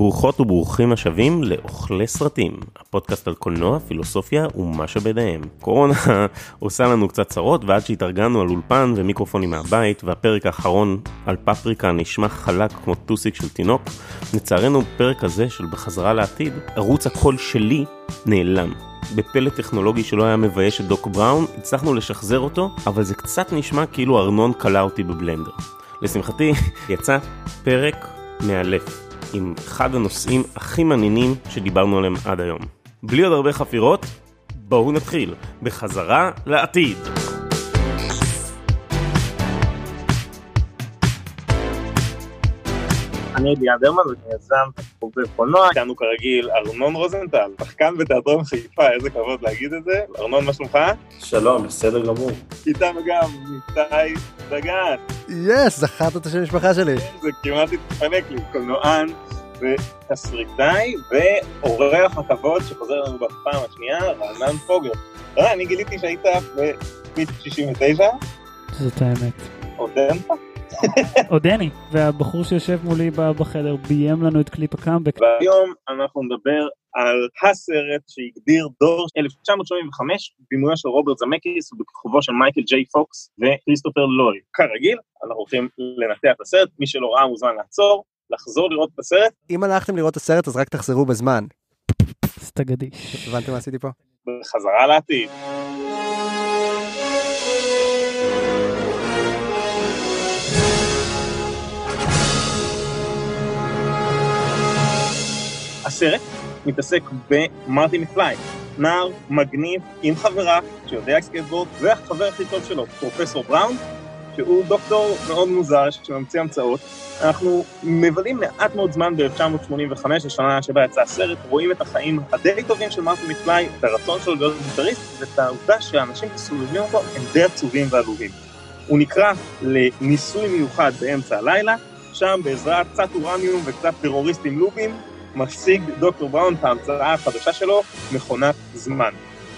ברוכות וברוכים השבים לאוכלי סרטים, הפודקאסט על קולנוע, פילוסופיה ומה שביניהם. קורונה עושה לנו קצת צרות ועד שהתארגנו על אולפן ומיקרופונים מהבית והפרק האחרון על פפריקה נשמע חלק כמו טוסיק של תינוק, לצערנו פרק הזה של בחזרה לעתיד, ערוץ הקול שלי נעלם. בפלט טכנולוגי שלא היה מבייש את דוק בראון, הצלחנו לשחזר אותו, אבל זה קצת נשמע כאילו ארנון כלה אותי בבלנדר. לשמחתי, יצא פרק מאלף. עם אחד הנושאים הכי מעניינים שדיברנו עליהם עד היום. בלי עוד הרבה חפירות, בואו נתחיל בחזרה לעתיד. אני אליעד הרמן, ואני יזם חובב קולנוע. איתנו כרגיל ארנון רוזנטל, שחקן בתיאטרון חיפה, איזה כבוד להגיד את זה. ארנון, מה שלומך? שלום, בסדר גמור. איתנו גם ניתאי דגן. yes, זכרת את השם המשפחה שלי. זה כמעט התפנק לי, קולנוען ותסריטאי, ואורח הכבוד שחוזר לנו בפעם השנייה, רענן פוגר. אה, אני גיליתי שהיית בפיט 69. זאת האמת. עוד אין פה? עודני, והבחור שיושב מולי בחדר ביים לנו את קליפ הקאמבק. והיום אנחנו נדבר על הסרט שהגדיר דור 1985, בימויו של רוברט זמקיס ובכיכובו של מייקל ג'יי פוקס וכריסטופר לוי. כרגיל, אנחנו הולכים לנתח את הסרט, מי שלא ראה מוזמן לעצור, לחזור לראות את הסרט. אם הלכתם לראות את הסרט אז רק תחזרו בזמן. סטגדיש. הבנתם מה עשיתי פה? בחזרה לעתיד. הסרט מתעסק במרטי מקפליי, נער מגניב עם חברה שיודע סקייטבורד, והחבר הכי טוב שלו, פרופסור בראון, שהוא דוקטור מאוד מוזר שממציא המצאות. אנחנו מבלים מעט מאוד זמן ב-1985, השנה שבה יצא הסרט, רואים את החיים הדי טובים של מרטי מקפליי, את הרצון שלו להיות גיטריסט, ואת העובדה שהאנשים שסובבים אותו הם די עצובים ועלובים. הוא נקרא לניסוי מיוחד באמצע הלילה, שם בעזרת קצת אורניום וקצת טרוריסטים לובים, משיג דוקטור בראון את ההמצאה החדשה שלו, מכונת זמן.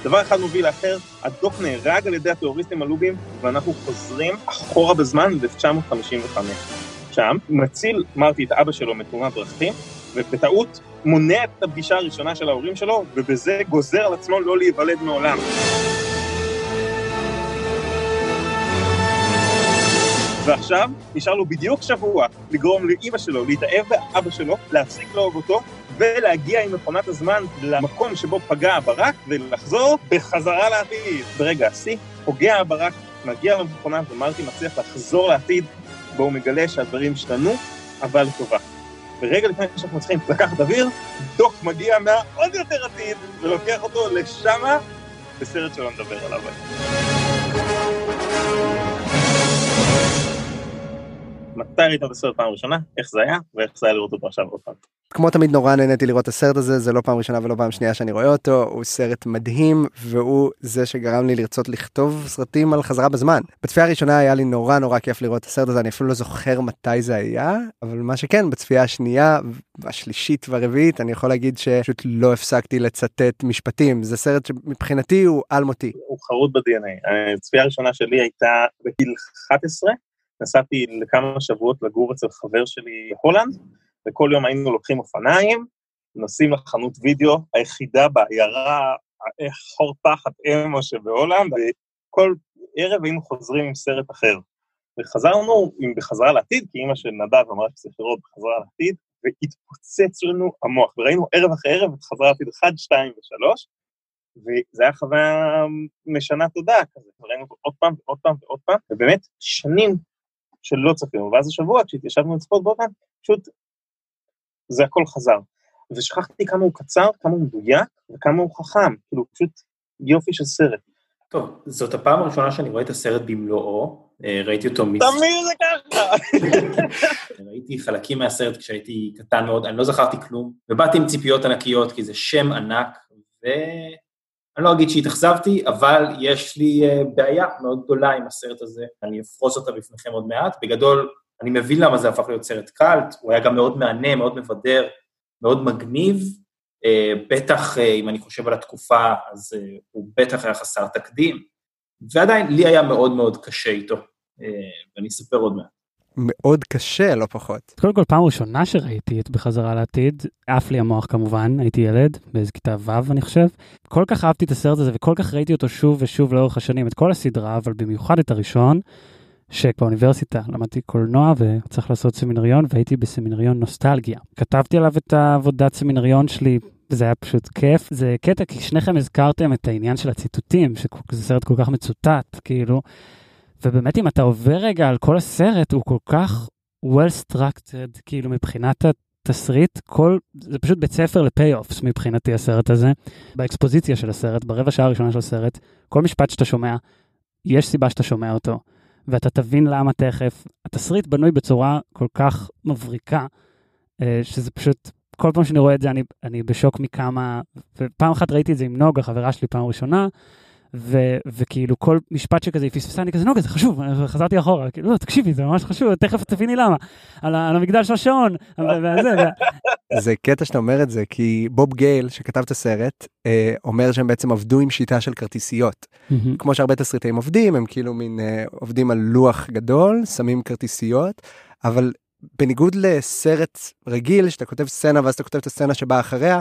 דבר אחד מוביל לאחר, הדוק נהרג על ידי הטרוריסטים הלובים, ואנחנו חוזרים אחורה בזמן ל-1955. שם מציל מרטי את אבא שלו מתאונת דרכים, ובטעות מונע את הפגישה הראשונה של ההורים שלו, ובזה גוזר על עצמו לא להיוולד מעולם. ועכשיו נשאר לו בדיוק שבוע לגרום לאימא שלו להתאהב באבא שלו, להפסיק לאהוב אותו, ולהגיע עם מכונת הזמן למקום שבו פגע הברק, ולחזור בחזרה לעתיד. ברגע השיא, פוגע הברק, מגיע למכונה, ומרטי מצליח לחזור לעתיד, בו הוא מגלה שהדברים השתנו, אבל לטובה. ורגע לפני שאנחנו צריכים לקחת אוויר, דוק מגיע מהעוד יותר עתיד, ולוקח אותו לשמה, בסרט שלא נדבר עליו. מתי ראית את הסרט פעם ראשונה, איך זה היה, ואיך זה היה לראות אותו עכשיו עוד פעם. כמו תמיד נורא נהניתי לראות את הסרט הזה, זה לא פעם ראשונה ולא פעם שנייה שאני רואה אותו, הוא סרט מדהים, והוא זה שגרם לי לרצות לכתוב סרטים על חזרה בזמן. בצפייה הראשונה היה לי נורא נורא כיף לראות את הסרט הזה, אני אפילו לא זוכר מתי זה היה, אבל מה שכן, בצפייה השנייה, השלישית והרביעית, אני יכול להגיד שפשוט לא הפסקתי לצטט משפטים, זה סרט שמבחינתי הוא אלמותי. הוא חרוט ב-DNA. הצפייה הראשונה שלי הייתה בגיל 11, נסעתי לכמה שבועות לגור אצל חבר שלי בהולנד, וכל יום היינו לוקחים אופניים, נוסעים לחנות וידאו, היחידה בעיירה, חור תחת אמו שבהולנד, וכל ערב היינו חוזרים עם סרט אחר. וחזרנו עם בחזרה לעתיד, כי אימא של נדב אמרה שצריך לראות בחזרה לעתיד, והתפוצץ לנו המוח, וראינו ערב אחרי ערב את חזרה לעתיד 1, 2 ו-3, וזה היה חוויה משנה תודעה כזה, וראינו אותו עוד פעם ועוד פעם ועוד פעם, ובאמת שנים שלא צפינו, ואז השבוע כשהתיישבנו לצפות באותם, פשוט זה הכל חזר. ושכחתי כמה הוא קצר, כמה הוא מדויק וכמה הוא חכם, כאילו פשוט יופי של סרט. טוב, זאת הפעם הראשונה שאני רואה את הסרט במלואו, ראיתי אותו... תמיד זה ככה! ראיתי חלקים מהסרט כשהייתי קטן מאוד, אני לא זכרתי כלום, ובאתי עם ציפיות ענקיות, כי זה שם ענק, ואני לא אגיד שהתאכזבתי, אבל יש לי בעיה מאוד גדולה עם הסרט הזה, אני אפרוס אותה בפניכם עוד מעט. בגדול, אני מבין למה זה הפך להיות סרט קאלט, הוא היה גם מאוד מהנה, מאוד מבדר, מאוד מגניב, בטח אם אני חושב על התקופה, אז הוא בטח היה חסר תקדים, ועדיין לי היה מאוד מאוד קשה איתו, ואני אספר עוד מעט. מאוד קשה, לא פחות. קודם כל, פעם ראשונה שראיתי את בחזרה לעתיד, עף לי המוח כמובן, הייתי ילד, באיזה כיתה ו' אני חושב. כל כך אהבתי את הסרט הזה וכל כך ראיתי אותו שוב ושוב לאורך השנים, את כל הסדרה, אבל במיוחד את הראשון, שבאוניברסיטה למדתי קולנוע וצריך לעשות סמינריון, והייתי בסמינריון נוסטלגיה. כתבתי עליו את העבודת סמינריון שלי וזה היה פשוט כיף. זה קטע, כי שניכם הזכרתם את העניין של הציטוטים, שזה סרט כל כך מצוטט, כאילו. ובאמת, אם אתה עובר רגע על כל הסרט, הוא כל כך well structured, כאילו, מבחינת התסריט, כל, זה פשוט בית ספר לפי-אופס מבחינתי, הסרט הזה. באקספוזיציה של הסרט, ברבע שעה הראשונה של הסרט, כל משפט שאתה שומע, יש סיבה שאתה שומע אותו, ואתה תבין למה תכף. התסריט בנוי בצורה כל כך מבריקה, אה, שזה פשוט כל פעם שאני רואה את זה אני, אני בשוק מכמה, ופעם אחת ראיתי את זה עם נוגה, חברה שלי פעם ראשונה, ו, וכאילו כל משפט שכזה היא פספסה, אני כזה נוגה, זה חשוב, חזרתי אחורה, כאילו, לא, תקשיבי, זה ממש חשוב, תכף תביני למה, על, על המגדל של השעון. זה קטע שאתה אומר את זה, כי בוב גייל, שכתב את הסרט, אה, אומר שהם בעצם עבדו עם שיטה של כרטיסיות. כמו שהרבה תסריטאים עובדים, הם כאילו מין אה, עובדים על לוח גדול, שמים כרטיסיות, אבל בניגוד לסרט רגיל שאתה כותב סצנה ואז אתה כותב את הסצנה שבאה אחריה,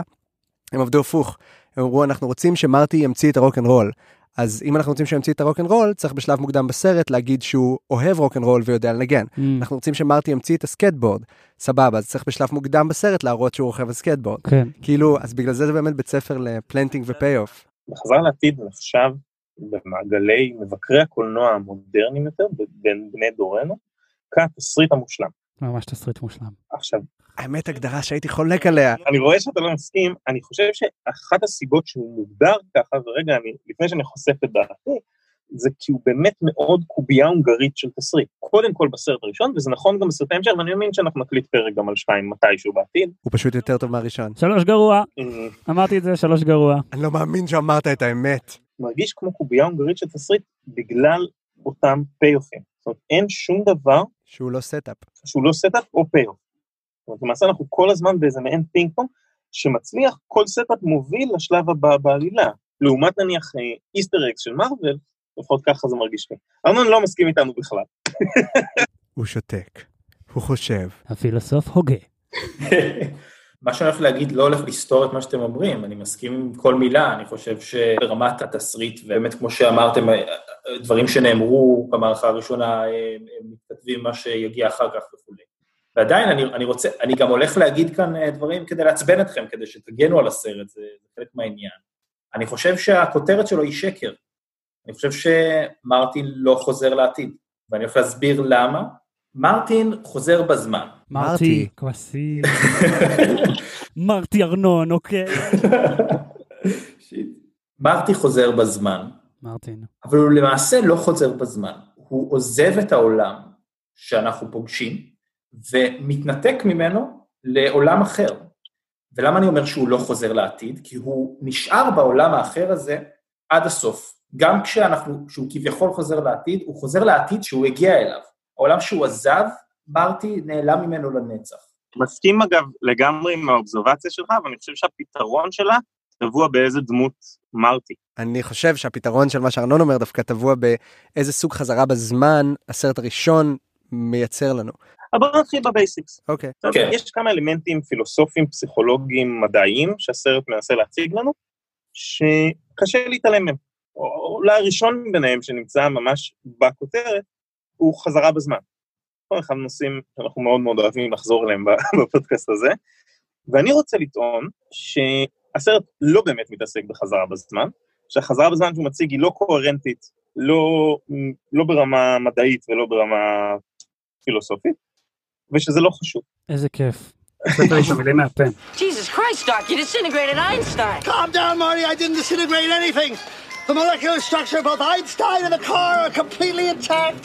הם עבדו הפוך. הם אמרו אנחנו רוצים שמרטי ימציא את הרוק אנד רול. אז אם אנחנו רוצים שהוא ימציא את הרוק אנד רול, צריך בשלב מוקדם בסרט להגיד שהוא אוהב רוק אנד רול ויודע לנגן. Mm. אנחנו רוצים שמרטי ימציא את הסקייטבורד, סבבה, אז צריך בשלב מוקדם בסרט להראות שהוא רוכב על סקייטבורד. כן. כאילו, אז בגלל זה זה באמת בית ספר ל planting ו payoff. בחזרה לעתיד נחשב במעגלי מבקרי הקולנוע המודרניים יותר, בין בני דורנו, כתסריט המושלם. ממש תסריט מושלם. עכשיו, האמת הגדרה שהייתי חולק עליה. אני רואה שאתה לא מסכים, אני חושב שאחת הסיבות שהוא מוגדר ככה, ורגע, אני, לפני שאני חושף את דעתי, זה כי הוא באמת מאוד קובייה הונגרית של תסריט. קודם כל בסרט הראשון, וזה נכון גם בסרטי המשך, ואני מאמין שאנחנו נקליט פרק גם על שתיים מתישהו בעתיד. הוא פשוט יותר טוב מהראשון. שלוש גרוע. אה. אמרתי את זה, שלוש גרוע. אני לא מאמין שאמרת את האמת. מרגיש כמו קובייה הונגרית של תסריט בגלל אותם payoff ים. זאת אומרת, אין שום דבר... שהוא לא setup. שהוא לא setup או payoff. זאת אומרת, למעשה אנחנו כל הזמן באיזה מעין פינג פונג, שמצליח, כל setup מוביל לשלב הבא בעלילה. לעומת נניח Easter אה, eggs של מארוול, לפחות ככה זה מרגיש לי. ארנון לא מסכים איתנו בכלל. הוא שותק, הוא חושב. הפילוסוף הוגה. מה שאני הולך להגיד לא הולך לסתור את מה שאתם אומרים, אני מסכים עם כל מילה, אני חושב שברמת התסריט, ובאמת כמו שאמרתם, דברים שנאמרו במערכה הראשונה מתכתבים מה שיגיע אחר כך וכולי. ועדיין אני, אני רוצה, אני גם הולך להגיד כאן אה, דברים כדי לעצבן אתכם, כדי שתגנו על הסרט, זה, זה חלק מהעניין. אני חושב שהכותרת שלו היא שקר. אני חושב שמרטין לא חוזר לעתיד, ואני הולך להסביר למה. מרטין חוזר בזמן. מרטי, כבשים. מרטי ארנון, אוקיי. מרטי חוזר בזמן. מרטין. אבל הוא למעשה לא חוזר בזמן. הוא עוזב את העולם שאנחנו פוגשים, ומתנתק ממנו לעולם אחר. ולמה אני אומר שהוא לא חוזר לעתיד? כי הוא נשאר בעולם האחר הזה עד הסוף. גם כשאנחנו, כשהוא כביכול חוזר לעתיד, הוא חוזר לעתיד שהוא הגיע אליו. העולם שהוא עזב, מרטי נעלם ממנו לנצח. מסכים אגב לגמרי עם האובזרבציה שלך, ואני חושב שהפתרון שלה טבוע באיזה דמות מרטי. אני חושב שהפתרון של מה שארנון אומר דווקא טבוע באיזה סוג חזרה בזמן הסרט הראשון מייצר לנו. אבל בוא נתחיל בבייסיקס. אוקיי. Okay. Okay. יש כמה אלמנטים פילוסופיים, פסיכולוגיים, מדעיים, שהסרט מנסה להציג לנו, שקשה להתעלם מהם. אולי הראשון ביניהם שנמצא ממש בכותרת, הוא חזרה בזמן. כל אחד הנושאים שאנחנו מאוד מאוד אוהבים לחזור אליהם בפודקאסט הזה, ואני רוצה לטעון שהסרט לא באמת מתעסק בחזרה בזמן, שהחזרה בזמן שהוא מציג היא לא קוהרנטית, לא, לא ברמה מדעית ולא ברמה פילוסופית, ושזה לא חשוב. איזה כיף. Jesus Christ, Doc, you disintegrated Einstein. Calm down, Marty, I didn't disintegrate anything. The molecular structure of both Einstein and the car are completely intact.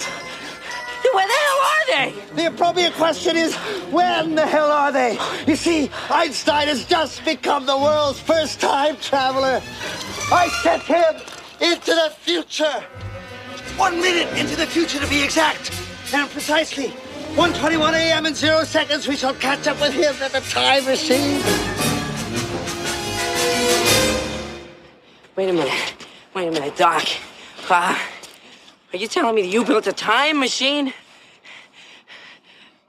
Where the hell are they? The appropriate question is, when the hell are they? You see, Einstein has just become the world's first time traveler. I sent him into the future. One minute into the future to be exact. And precisely 1.21 a.m. in zero seconds, we shall catch up with him at the time machine. Wait a minute. Wait a minute, Doc. Uh, are you telling me that you built a time machine?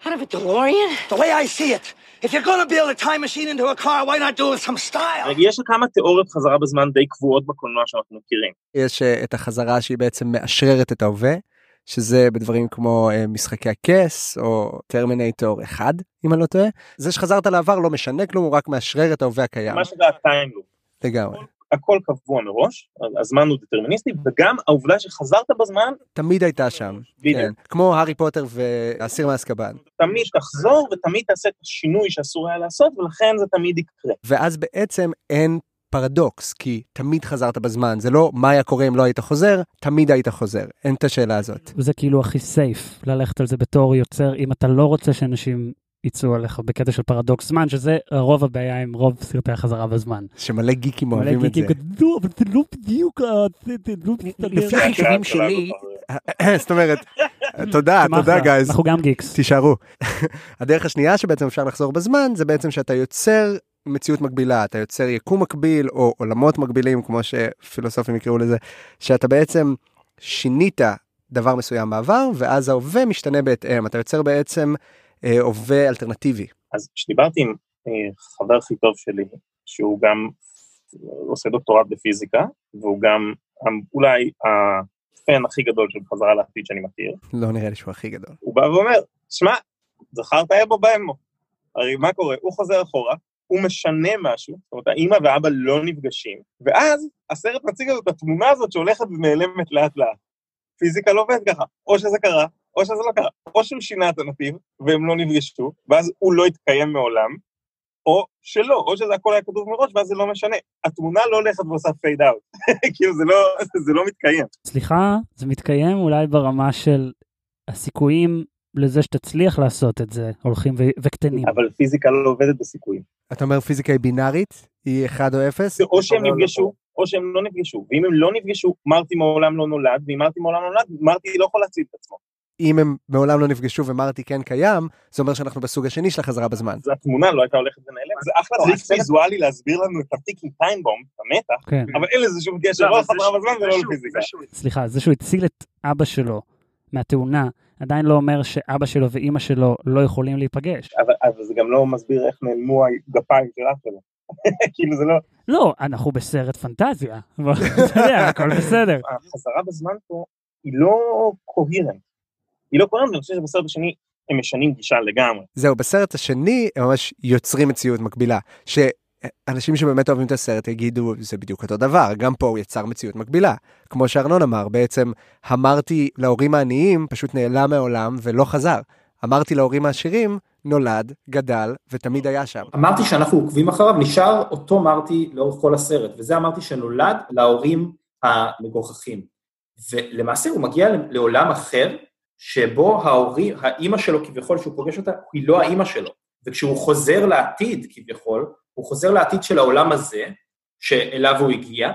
Out of a DeLorean? The way I see it, if you're gonna build a time machine into a car, why not do it with some style? יש כמה תיאוריות חזרה בזמן די קבועות בקולנוע שאנחנו מכירים. יש אה, את החזרה שהיא בעצם מאשררת את ההווה, שזה בדברים כמו אה, משחקי הכס או טרמינטור 1 אם אני לא טועה. זה שחזרת לעבר לא משנה כלום הוא רק מאשרר את ההווה הקיים. מה שנקרא time loop. לגמרי. הכל קבוע מראש, הזמן הוא דטרמיניסטי, וגם העובדה שחזרת בזמן, תמיד הייתה שם. בדיוק. כן. כמו הארי פוטר והאסיר מאסקבן. תמיד תחזור ותמיד תעשה את השינוי שאסור היה לעשות, ולכן זה תמיד יקרה. ואז בעצם אין פרדוקס כי תמיד חזרת בזמן זה לא מה היה קורה אם לא היית חוזר תמיד היית חוזר אין את השאלה הזאת. זה כאילו הכי סייף ללכת על זה בתור יוצר אם אתה לא רוצה שאנשים יצאו עליך בקטע של פרדוקס זמן שזה רוב הבעיה עם רוב סרטי החזרה בזמן. שמלא גיקים מלא אוהבים את זה. גיקים כזה, "לא, אבל זה לא בדיוק, ה- זה לא מסתדר." לפי החישובים שלי זאת אומרת תודה תודה גייז אנחנו גם גיקס. תישארו. הדרך השנייה שבעצם אפשר לחזור בזמן זה בעצם שאתה יוצר מציאות מקבילה אתה יוצר יקום מקביל או עולמות מקבילים כמו שפילוסופים יקראו לזה שאתה בעצם שינית דבר מסוים בעבר ואז ההווה משתנה בהתאם אתה יוצר בעצם הווה אלטרנטיבי. אז כשדיברתי עם אה, חבר הכי טוב שלי, שהוא גם עושה דוקטורט בפיזיקה, והוא גם המ- אולי הפן הכי גדול של חזרה לעתיד שאני מכיר, לא נראה לי שהוא הכי גדול. הוא בא ואומר, שמע, זכרת אבו באמו. הרי מה קורה? הוא חוזר אחורה, הוא משנה משהו, זאת אומרת, האמא ואבא לא נפגשים, ואז הסרט מציג לנו את התמונה הזאת שהולכת ונעלמת לאט לאט. פיזיקה לא עובדת ככה, או שזה קרה, או שזה לא קרה, או שהוא שינה את הנתיב, והם לא נפגשו, ואז הוא לא התקיים מעולם, או שלא, או שזה הכל היה כתוב מראש, ואז זה לא משנה. התמונה לא הולכת ועושה פייד אאוט, כאילו זה לא, זה לא מתקיים. סליחה, זה מתקיים אולי ברמה של הסיכויים לזה שתצליח לעשות את זה הולכים ו- וקטנים. אבל פיזיקה לא עובדת בסיכויים. אתה אומר פיזיקה היא בינארית? היא 1 או 0? זה או שהם נפגשו, או שהם לא נפגשו. ואם הם לא נפגשו, מרטי מעולם לא נולד, ואם מרטי מעולם לא נולד, מרטי לא יכול להציל את עצמו. אם הם מעולם לא נפגשו ומרטי כן קיים, זה אומר שאנחנו בסוג השני של החזרה בזמן. אז התמונה לא הייתה הולכת ונעלמת. זה אחלה טריק ויזואלי להסביר לנו את ה ticking time bomb, את המתח, כן. אבל אין לזה שום קשר, לא לחזרה בזמן ולא לפיזיקה. סליחה, זה שהוא הציל את אבא שלו מהתאונה, עדיין לא אומר שאבא שלו ואימא שלו לא יכולים להיפגש. אבל זה גם לא מסביר איך נעלמו הגפיים של אח שלו. כאילו זה לא... לא, אנחנו בסרט פנטזיה. אבל אתה יודע, הכל בסדר. החזרה בזמן פה היא לא קוהירנט. היא לא קוהירנט, ואני חושב שבסרט השני הם משנים גישה לגמרי. זהו, בסרט השני הם ממש יוצרים מציאות מקבילה. שאנשים שבאמת אוהבים את הסרט יגידו, זה בדיוק אותו דבר, גם פה הוא יצר מציאות מקבילה. כמו שארנון אמר, בעצם אמרתי להורים העניים, פשוט נעלם מהעולם ולא חזר. אמרתי להורים העשירים, נולד, גדל, ותמיד היה שם. אמרתי שאנחנו עוקבים אחריו, נשאר אותו מרטי לאורך כל הסרט, וזה אמרתי שנולד להורים המגוחכים. ולמעשה הוא מגיע לעולם אחר, שבו ההורים, האימא שלו כביכול, שהוא פוגש אותה, היא לא האימא שלו. וכשהוא חוזר לעתיד כביכול, הוא חוזר לעתיד של העולם הזה, שאליו הוא הגיע,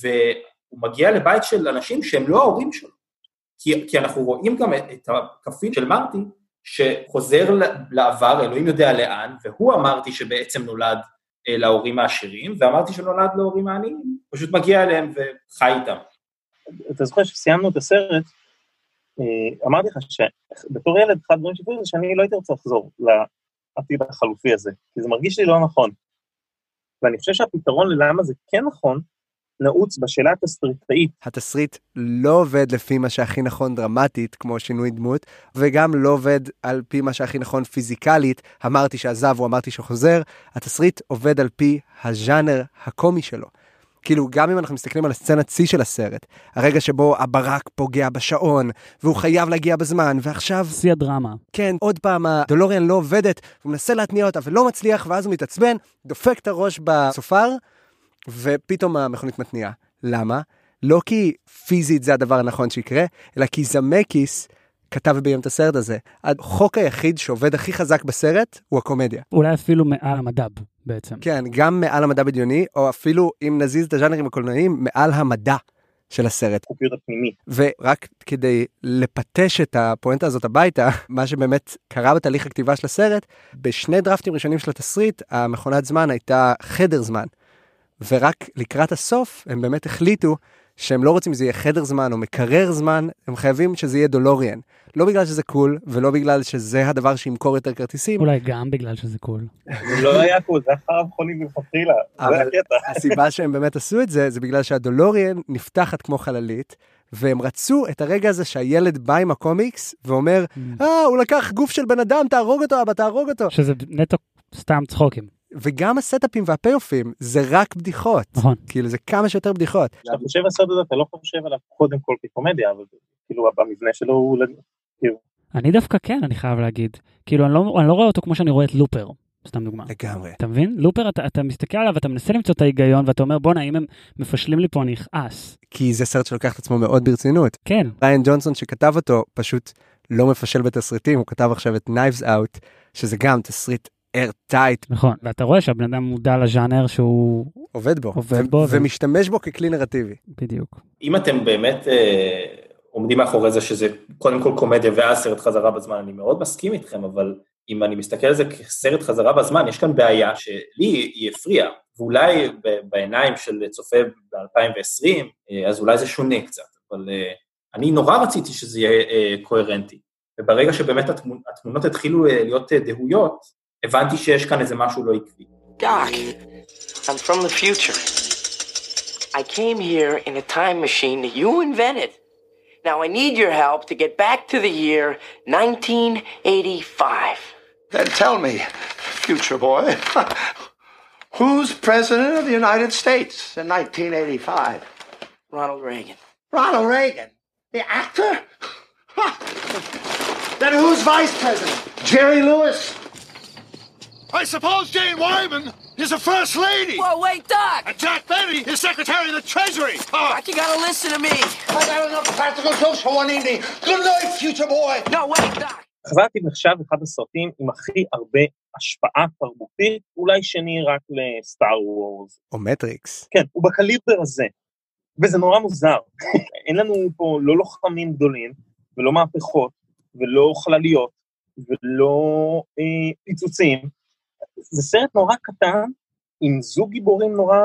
והוא מגיע לבית של אנשים שהם לא ההורים שלו. כי, כי אנחנו רואים גם את, הכפיל של מרטי, שחוזר לעבר, אלוהים יודע לאן, והוא אמרתי שבעצם נולד אה, להורים העשירים, ואמרתי שנולד להורים העניים, פשוט מגיע אליהם וחי איתם. אתה זוכר שסיימנו את הסרט, אמרתי לך שבתור ילד, אחד הדברים שפעיל זה שאני לא הייתי רוצה לחזור לעתיד החלופי הזה, כי זה מרגיש לי לא נכון. ואני חושב שהפתרון ללמה זה כן נכון, נעוץ בשאלה התסריטאית. התסריט לא עובד לפי מה שהכי נכון דרמטית, כמו שינוי דמות, וגם לא עובד על פי מה שהכי נכון פיזיקלית, אמרתי שעזב או אמרתי שחוזר, התסריט עובד על פי הז'אנר הקומי שלו. כאילו, גם אם אנחנו מסתכלים על הסצנת שיא של הסרט, הרגע שבו הברק פוגע בשעון, והוא חייב להגיע בזמן, ועכשיו, שיא הדרמה. כן, עוד פעם הדולוריאן לא עובדת, הוא מנסה להתניע אותה ולא מצליח, ואז הוא מתעצבן, דופק את הראש בסופר, ופתאום המכונית מתניעה. למה? לא כי פיזית זה הדבר הנכון שיקרה, אלא כי זמקיס כתב וביים את הסרט הזה. החוק היחיד שעובד הכי חזק בסרט הוא הקומדיה. אולי אפילו מעל המדב בעצם. כן, גם מעל המדע בדיוני, או אפילו אם נזיז את הז'אנרים הקולנועיים, מעל המדע של הסרט. ורק כדי לפטש את הפואנטה הזאת הביתה, מה שבאמת קרה בתהליך הכתיבה של הסרט, בשני דראפטים ראשונים של התסריט, המכונת זמן הייתה חדר זמן. ורק לקראת הסוף הם באמת החליטו שהם לא רוצים שזה יהיה חדר זמן או מקרר זמן, הם חייבים שזה יהיה דולוריאן. לא בגלל שזה cool, ולא בגלל שזה הדבר שימכור יותר כרטיסים, אולי גם בגלל שזה cool. זה לא היה cool, זה היה חרא בחולים מלכתחילה. זה אבל הקטע. הסיבה שהם באמת עשו את זה, זה בגלל שהדולוריאן נפתחת כמו חללית, והם רצו את הרגע הזה שהילד בא עם הקומיקס ואומר, אה, הוא לקח גוף של בן אדם, תהרוג אותו, אבא, תהרוג אותו. שזה נטו סתם צחוקים. וגם הסטאפים והפי-אופים זה רק בדיחות. נכון. כאילו זה כמה שיותר בדיחות. כשאתה חושב על הסרט הזה, אתה לא חושב עליו קודם כל כקומדיה, אבל כאילו במבנה שלו הוא... כאילו, אני דווקא כן, אני חייב להגיד. כאילו, אני לא, אני לא רואה אותו כמו שאני רואה את לופר, סתם דוגמה. לגמרי. אתה מבין? לופר, אתה, אתה מסתכל עליו, אתה מנסה למצוא את ההיגיון, ואתה אומר, בואנה, אם הם מפשלים לי פה, אני אכעס. כי זה סרט שלוקח את עצמו מאוד ברצינות. כן, ריין ג'ונסון שכתב אותו פשוט לא מפשל בתסריטים, הוא כתב עכשיו את Knives Out, שזה גם תסריט איירטייט, נכון. ואתה רואה שהבן אדם מודע לז'אנר שהוא... עובד בו. עובד בו, ומשתמש בו ככלי נרטיבי. בדיוק. אם אתם באמת אה, עומדים מאחורי זה שזה קודם כל קומדיה ואז סרט חזרה בזמן, אני מאוד מסכים איתכם, אבל אם אני מסתכל על זה כסרט חזרה בזמן, יש כאן בעיה שלי היא הפריעה, ואולי ב- בעיניים של צופה ב-2020, אה, אז אולי זה שונה קצת, אבל אה, אני נורא רציתי שזה יהיה אה, קוהרנטי, וברגע שבאמת התמונ- התמונות התחילו אה, להיות אה, דהויות, הבנתי שיש כאן איזה משהו לא עקבי. Doc, I'm from the future. I came here in a time machine that you invented. Now I need your help to get back to the year 1985. Then tell me, future boy, who's president of the United States in 1985? Ronald Reagan. Ronald Reagan, the actor? then who's vice president? Jerry Lewis? I suppose Jane Wyman is the first lady. Whoa, wait, Doc! And Jack Benny is Secretary of the Treasury. Doc, you gotta listen to me. I got enough practical jokes for one evening. Good night, future boy. No, wait, Doc. חזרתי נחשב אחד הסרטים עם הכי הרבה השפעה תרבותית, אולי שני רק לסטאר וורס. או מטריקס. כן, הוא בקליבר הזה. וזה נורא מוזר. אין לנו פה לא לוחמים גדולים, ולא מהפכות, ולא חלליות, ולא אה, פיצוצים. זה סרט נורא קטן, עם זוג גיבורים נורא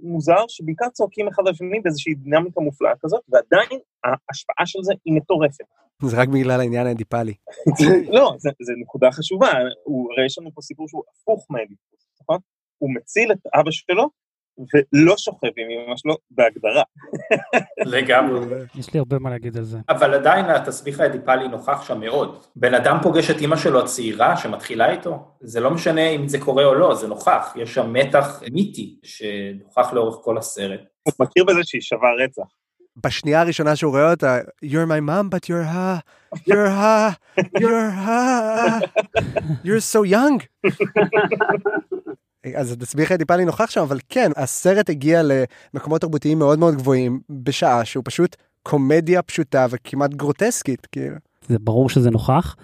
מוזר, שבעיקר צועקים אחד על השני באיזושהי דינמיקה מופלאה כזאת, ועדיין ההשפעה של זה היא מטורפת. זה רק בגלל העניין האדיפלי. לא, זה נקודה חשובה, הרי יש לנו פה סיפור שהוא הפוך מהאדיפוס, נכון? הוא מציל את אבא שלו, ולא שוכב עם אמא שלו בהגדרה. לגמרי. יש לי הרבה מה להגיד על זה. אבל עדיין התסביך האדיפלי נוכח שם מאוד. בן אדם פוגש את אימא שלו הצעירה שמתחילה איתו, זה לא משנה אם זה קורה או לא, זה נוכח. יש שם מתח מיתי שנוכח לאורך כל הסרט. הוא מכיר בזה שהיא שווה רצח. בשנייה הראשונה שהוא רואה אותה, you're my mom, but you're ha, you're ha, you're ha, you're so young. אז התסביך האדיפלי נוכח שם, אבל כן, הסרט הגיע למקומות תרבותיים מאוד מאוד גבוהים, בשעה שהוא פשוט קומדיה פשוטה וכמעט גרוטסקית, כאילו. זה ברור שזה נוכח,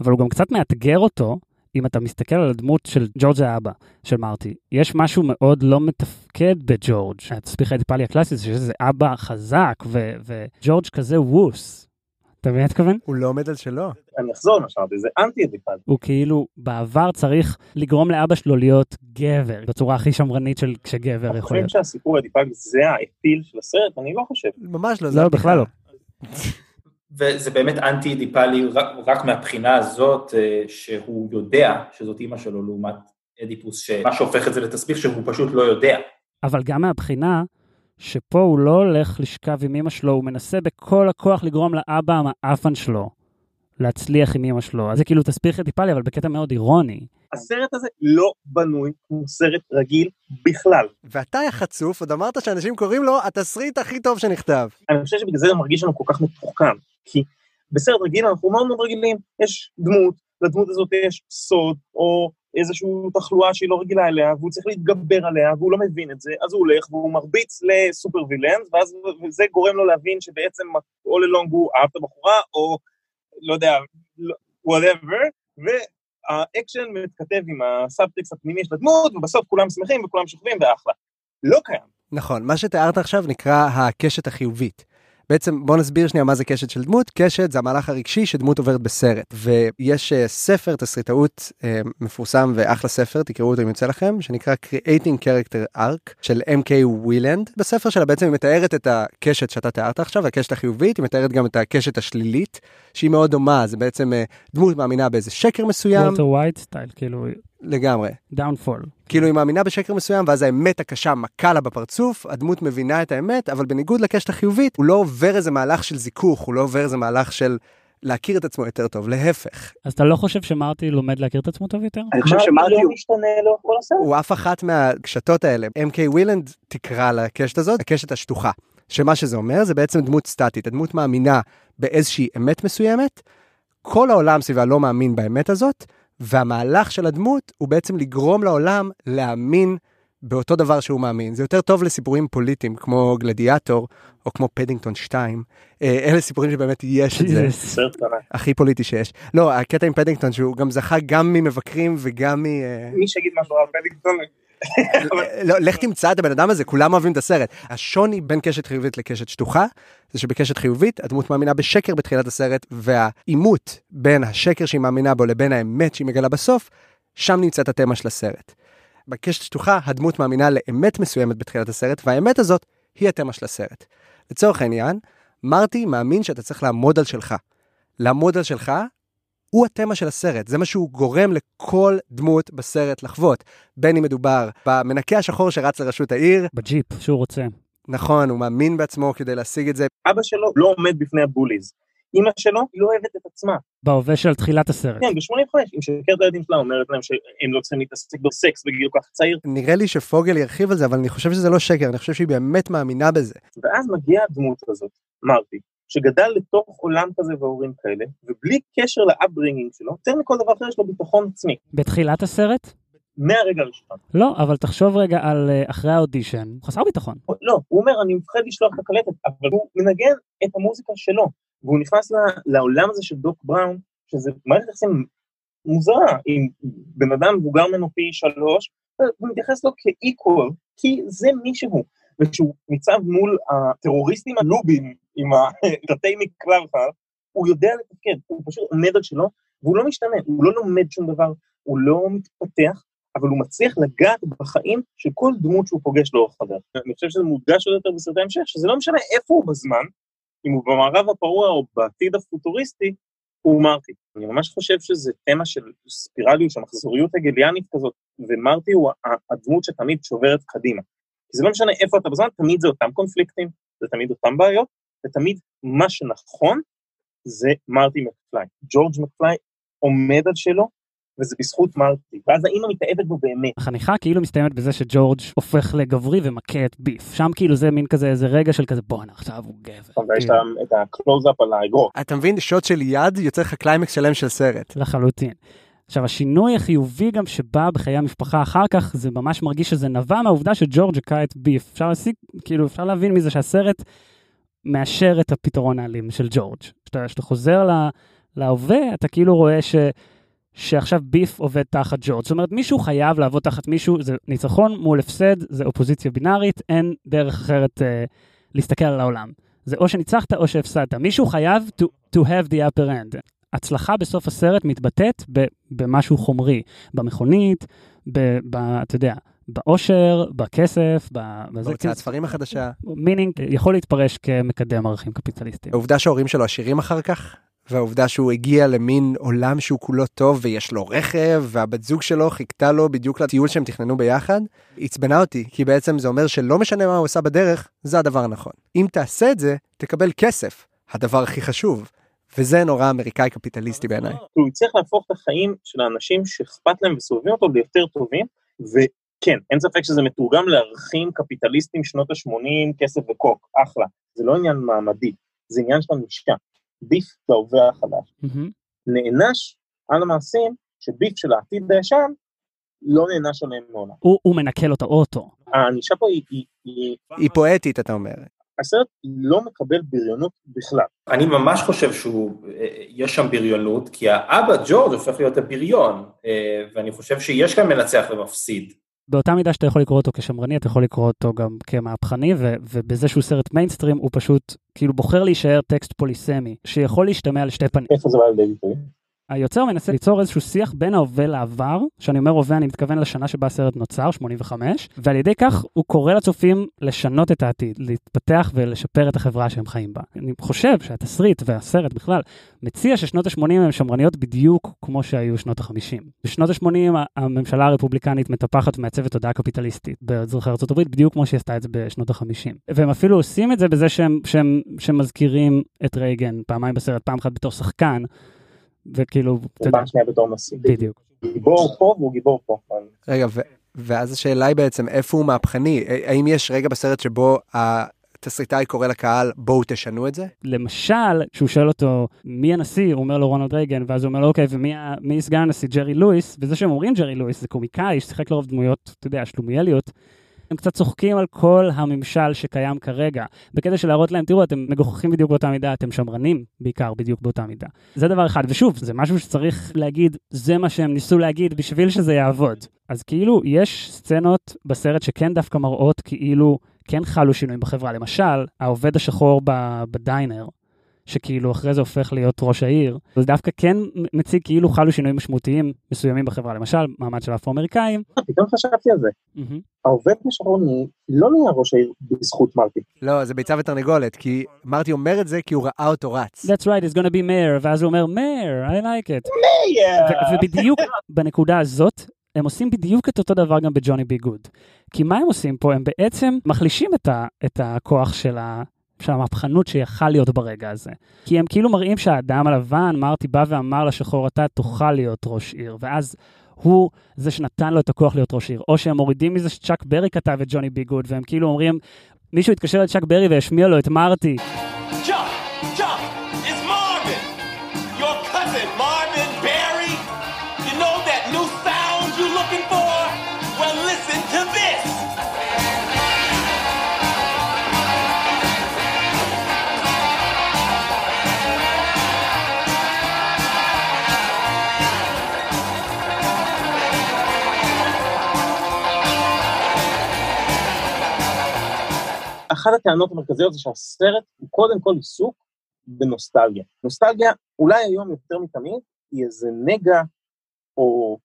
אבל הוא גם קצת מאתגר אותו, אם אתה מסתכל על הדמות של ג'ורג' האבא, של מרטי. יש משהו מאוד לא מתפקד בג'ורג'. התסביך האדיפלי הקלאסי זה שזה אבא חזק, וג'ורג' כזה ווס. אתה מבין מה אני מתכוון? הוא לא עומד על שלו. אני אחזור למה שאמרתי, זה אנטי אדיפלי. הוא כאילו בעבר צריך לגרום לאבא שלו להיות גבר, בצורה הכי שמרנית של כשגבר אתה יכול חושב להיות. שהסיפור האדיפלי זה האפיל של הסרט? אני לא חושב. ממש לא. זה לא. בכלל לא. וזה באמת אנטי אדיפלי רק, רק מהבחינה הזאת אה, שהוא יודע שזאת אימא שלו לעומת אדיפוס, שמה שהופך את זה לתסביך שהוא פשוט לא יודע. אבל גם מהבחינה שפה הוא לא הולך לשכב עם אמא שלו, הוא מנסה בכל הכוח לגרום לאבא המעפן שלו להצליח עם אמא שלו. אז זה כאילו תסביך אדיפלי, אבל בקטע מאוד אירוני. הסרט הזה לא בנוי כמו סרט רגיל בכלל. ואתה יא חצוף, עוד אמרת שאנשים קוראים לו התסריט הכי טוב שנכתב. אני חושב שבגלל זה זה מרגיש לנו כל כך מתוחכם. כי בסרט רגיל אנחנו מאוד מאוד רגילים, יש דמות, לדמות הזאת יש סוד, או איזושהי תחלואה שהיא לא רגילה אליה, והוא צריך להתגבר עליה, והוא לא מבין את זה, אז הוא הולך והוא מרביץ ל super villains, ואז זה גורם לו להבין שבעצם all along הוא אהב את הבחורה, או לא יודע, whatever, והאקשן מתכתב עם הסאבטקסט הפנימי של הדמות, ובסוף כולם שמחים וכולם שוכבים ואחלה. לא קיים. נכון, מה שתיארת עכשיו נקרא הקשת החיובית. בעצם בוא נסביר שנייה מה זה קשת של דמות. קשת זה המהלך הרגשי שדמות עוברת בסרט. ויש אה, ספר תסריטאות אה, מפורסם ואחלה ספר, תקראו אותו אם יוצא לכם, שנקרא Creating Character Arc של K.M. ווילנד. בספר שלה בעצם היא מתארת את הקשת שאתה תיארת עכשיו, הקשת החיובית, היא מתארת גם את הקשת השלילית, שהיא מאוד דומה, זה בעצם אה, דמות מאמינה באיזה שקר מסוים. וולטר ווייט style, כאילו לגמרי. downfall. כאילו היא מאמינה בשקר מסוים, ואז האמת הקשה מכה לה בפרצוף, הדמות מבינה את האמת, אבל בניגוד לקשת החיובית, הוא לא עובר איזה מהלך של זיכוך, הוא לא עובר איזה מהלך של להכיר את עצמו יותר טוב, להפך. אז אתה לא חושב שמרטי לומד להכיר את עצמו טוב יותר? אני חושב שמרטי לא משתנה לאורך כל הסרט. הוא אף אחת מהקשתות האלה. M.K. ווילנד תקרא לקשת הזאת, הקשת השטוחה. שמה שזה אומר, זה בעצם דמות סטטית. הדמות מאמינה באיזושהי אמת מסוימת, כל העולם סביבה לא מאמין באמת הזאת, והמהלך של הדמות הוא בעצם לגרום לעולם להאמין באותו דבר שהוא מאמין. זה יותר טוב לסיפורים פוליטיים כמו גלדיאטור או כמו פדינגטון 2. אה, אלה סיפורים שבאמת יש את זה. הכי פוליטי שיש. לא, הקטע עם פדינגטון שהוא גם זכה גם ממבקרים וגם מ... אה, מי שיגיד משהו על פדינגטון לך תמצא את הבן אדם הזה, כולם אוהבים את הסרט. השוני בין קשת חיובית לקשת שטוחה, זה שבקשת חיובית הדמות מאמינה בשקר בתחילת הסרט, והעימות בין השקר שהיא מאמינה בו לבין האמת שהיא מגלה בסוף, שם נמצאת התמה של הסרט. בקשת שטוחה הדמות מאמינה לאמת מסוימת בתחילת הסרט, והאמת הזאת היא התמה של הסרט. לצורך העניין, מרטי מאמין שאתה צריך לעמוד על שלך. לעמוד על שלך הוא התמה של הסרט, זה מה שהוא גורם לכל דמות בסרט לחוות. בין אם מדובר במנקה השחור שרץ לראשות העיר. בג'יפ, שהוא רוצה. נכון, הוא מאמין בעצמו כדי להשיג את זה. אבא שלו לא עומד בפני הבוליז. אימא שלו לא אוהבת את עצמה. בהווה של תחילת הסרט. כן, ב-85, היא משקרת לילדים שלה, אומרת להם שהם לא צריכים להתעסק בסקס בגיל כל כך צעיר. נראה לי שפוגל ירחיב על זה, אבל אני חושב שזה לא שקר, אני חושב שהיא באמת מאמינה בזה. ואז מגיעה הדמות הזאת, מרטי, שגדל לתוך עולם כזה והורים כאלה, ובלי קשר ל upbringing שלו, יותר מכל דבר אחר יש לו ביטחון עצמי. בתחילת הסרט? מהרגע הראשון. לא, אבל תחשוב רגע על אה, אחרי האודישן, הוא חסר ביטחון. לא, הוא אומר, אני מפחד לשלוח את הקלטת, אבל הוא מנגן את המוזיקה שלו, והוא נכנס לעולם הזה של דוק בראון, שזה מערכת יחסים מוזרה, עם בן אדם מבוגר ממנו פי שלוש, הוא מתייחס לו כאיקוול, כי זה מי שהוא. וכשהוא ניצב מול הטרוריסטים הלובים עם התתי מקלרחה, הוא יודע לתפקד, הוא פשוט עומד על שלו, והוא לא משתנה, הוא לא לומד שום דבר, הוא לא מתפתח, אבל הוא מצליח לגעת בחיים של כל דמות שהוא פוגש לאורך הדרך. אני חושב שזה מודגש עוד יותר בסרטי המשך, שזה לא משנה איפה הוא בזמן, אם הוא במערב הפרוע או בעתיד הפוטוריסטי, הוא מרטי. אני ממש חושב שזה תמה של ספירליות, של מחזוריות הגליאנית כזאת, ומרטי הוא הדמות שתמיד שוברת קדימה. כי זה לא משנה איפה אתה בזמן, תמיד זה אותם קונפליקטים, זה תמיד אותם בעיות, ותמיד מה שנכון זה מרטי מקפליי. ג'ורג' מקפליי עומד על שלו, וזה בזכות מרטי, ואז האמא מתאהבת בו באמת. החניכה כאילו מסתיימת בזה שג'ורג' הופך לגברי ומכה את ביף, שם כאילו זה מין כזה איזה רגע של כזה בואנה עכשיו הוא גבר. ויש את הקלוז-אפ על האגרוף. אתה מבין שוט של יד יוצא לך קליימקס שלם של סרט. לחלוטין. עכשיו, השינוי החיובי גם שבא בחיי המשפחה אחר כך, זה ממש מרגיש שזה נבע מהעובדה שג'ורג' הכה את ביף. אפשר להסיק, כאילו, אפשר להבין מזה שהסרט מאשר את הפתרון האלים של ג'ורג'. כשאתה חוזר לה, להווה, אתה כאילו רואה ש, שעכשיו ביף עובד תחת ג'ורג'. זאת אומרת, מישהו חייב לעבוד תחת מישהו, זה ניצחון מול הפסד, זה אופוזיציה בינארית, אין דרך אחרת אה, להסתכל על העולם. זה או שניצחת או שהפסדת. מישהו חייב to, to have the upper hand. הצלחה בסוף הסרט מתבטאת במשהו חומרי, במכונית, ב, ב, אתה יודע, באושר, בכסף, בהוצאת ספרים החדשה. meaning יכול להתפרש כמקדם ערכים קפיטליסטיים. העובדה שההורים שלו עשירים אחר כך, והעובדה שהוא הגיע למין עולם שהוא כולו טוב ויש לו רכב, והבת זוג שלו חיכתה לו בדיוק לטיול שהם תכננו ביחד, עצבנה אותי, כי בעצם זה אומר שלא משנה מה הוא עשה בדרך, זה הדבר הנכון. אם תעשה את זה, תקבל כסף, הדבר הכי חשוב. וזה נורא אמריקאי קפיטליסטי בעיניי. הוא הצליח להפוך את החיים של האנשים שאכפת להם וסובבים אותו ליותר טובים, וכן, אין ספק שזה מתורגם לערכים קפיטליסטיים שנות ה-80, כסף וקוק, אחלה. זה לא עניין מעמדי, זה עניין של המשקע. ביף בהווה החדש. Mm-hmm. נענש על המעשים שביף של העתיד הישן לא נענש עליהם מעולם. הוא, הוא מנקל אותו אוטו. הענישה פה היא... היא, היא... היא פואטית, אתה אומר. הסרט לא מקבל בריונות בכלל. אני ממש חושב שהוא, אה, יש שם בריונות, כי האבא ג'ורג' הופך להיות הבריון, אה, ואני חושב שיש כאן מנצח ומפסיד. באותה מידה שאתה יכול לקרוא אותו כשמרני, אתה יכול לקרוא אותו גם כמהפכני, ו- ובזה שהוא סרט מיינסטרים, הוא פשוט כאילו בוחר להישאר טקסט פוליסמי, שיכול להשתמע לשתי פנים. איפה זה בא לידי ביטוי? היוצר מנסה ליצור איזשהו שיח בין ההווה לעבר, שאני אומר הווה, אני מתכוון לשנה שבה הסרט נוצר, 85, ועל ידי כך הוא קורא לצופים לשנות את העתיד, להתפתח ולשפר את החברה שהם חיים בה. אני חושב שהתסריט והסרט בכלל מציע ששנות ה-80 הן שמרניות בדיוק כמו שהיו שנות ה-50. בשנות ה-80 הממשלה הרפובליקנית מטפחת ומעצבת תודעה קפיטליסטית באזרחי ארה"ב, בדיוק כמו שהיא עשתה את זה בשנות ה-50. והם אפילו עושים את זה בזה שהם, שהם, שהם מזכירים את רייגן פעמיים בסרט, פעם אחת בתור שחקן. וכאילו, אתה יודע, פעם שנייה בתור נשיא. בדיוק. גיבור פה והוא גיבור פה. רגע, ואז השאלה היא בעצם איפה הוא מהפכני? האם יש רגע בסרט שבו התסריטאי קורא לקהל בואו תשנו את זה? למשל, כשהוא שואל אותו מי הנשיא, הוא אומר לו רונלד רייגן, ואז הוא אומר לו אוקיי, ומי סגן הנשיא? ג'רי לואיס, וזה שהם אומרים ג'רי לואיס, זה קומיקאי ששיחק לרוב דמויות, אתה יודע, שלומיאליות. הם קצת צוחקים על כל הממשל שקיים כרגע, בקטע של להראות להם, תראו, אתם מגוחכים בדיוק באותה מידה, אתם שמרנים בעיקר בדיוק באותה מידה. זה דבר אחד, ושוב, זה משהו שצריך להגיד, זה מה שהם ניסו להגיד בשביל שזה יעבוד. אז כאילו, יש סצנות בסרט שכן דווקא מראות כאילו כן חלו שינויים בחברה. למשל, העובד השחור בדיינר, שכאילו אחרי זה הופך להיות ראש העיר, זה דווקא כן מציג כאילו חלו שינויים משמעותיים מסוימים בחברה. למשל, מעמד של אפרו-אמריקאים. פתאום חשבתי על זה. העובד משרוני לא נהיה ראש העיר בזכות מרטי. לא, זה ביצה ותרנגולת, כי מרטי אומר את זה כי הוא ראה אותו רץ. That's right, he's gonna be mayor, ואז הוא אומר, mayor, I like it. ו- ובדיוק בנקודה הזאת, הם עושים בדיוק את אותו דבר גם בג'וני בי גוד. כי מה הם עושים פה? הם בעצם מחלישים את, ה- את הכוח של, ה- של המהפכנות שיכל להיות ברגע הזה. כי הם כאילו מראים שהאדם הלבן, מרטי בא ואמר לשחור, אתה תוכל להיות ראש עיר, ואז הוא זה שנתן לו את הכוח להיות ראש עיר. או שהם מורידים מזה שצ'אק ברי כתב את ג'וני בי גוד, והם כאילו אומרים, מישהו התקשר לצ'אק ברי והשמיע לו את מרטי. אחת הטענות המרכזיות זה שהסרט הוא קודם כל עיסוק בנוסטלגיה. נוסטלגיה, אולי היום יותר מתמיד, היא איזה נגע, או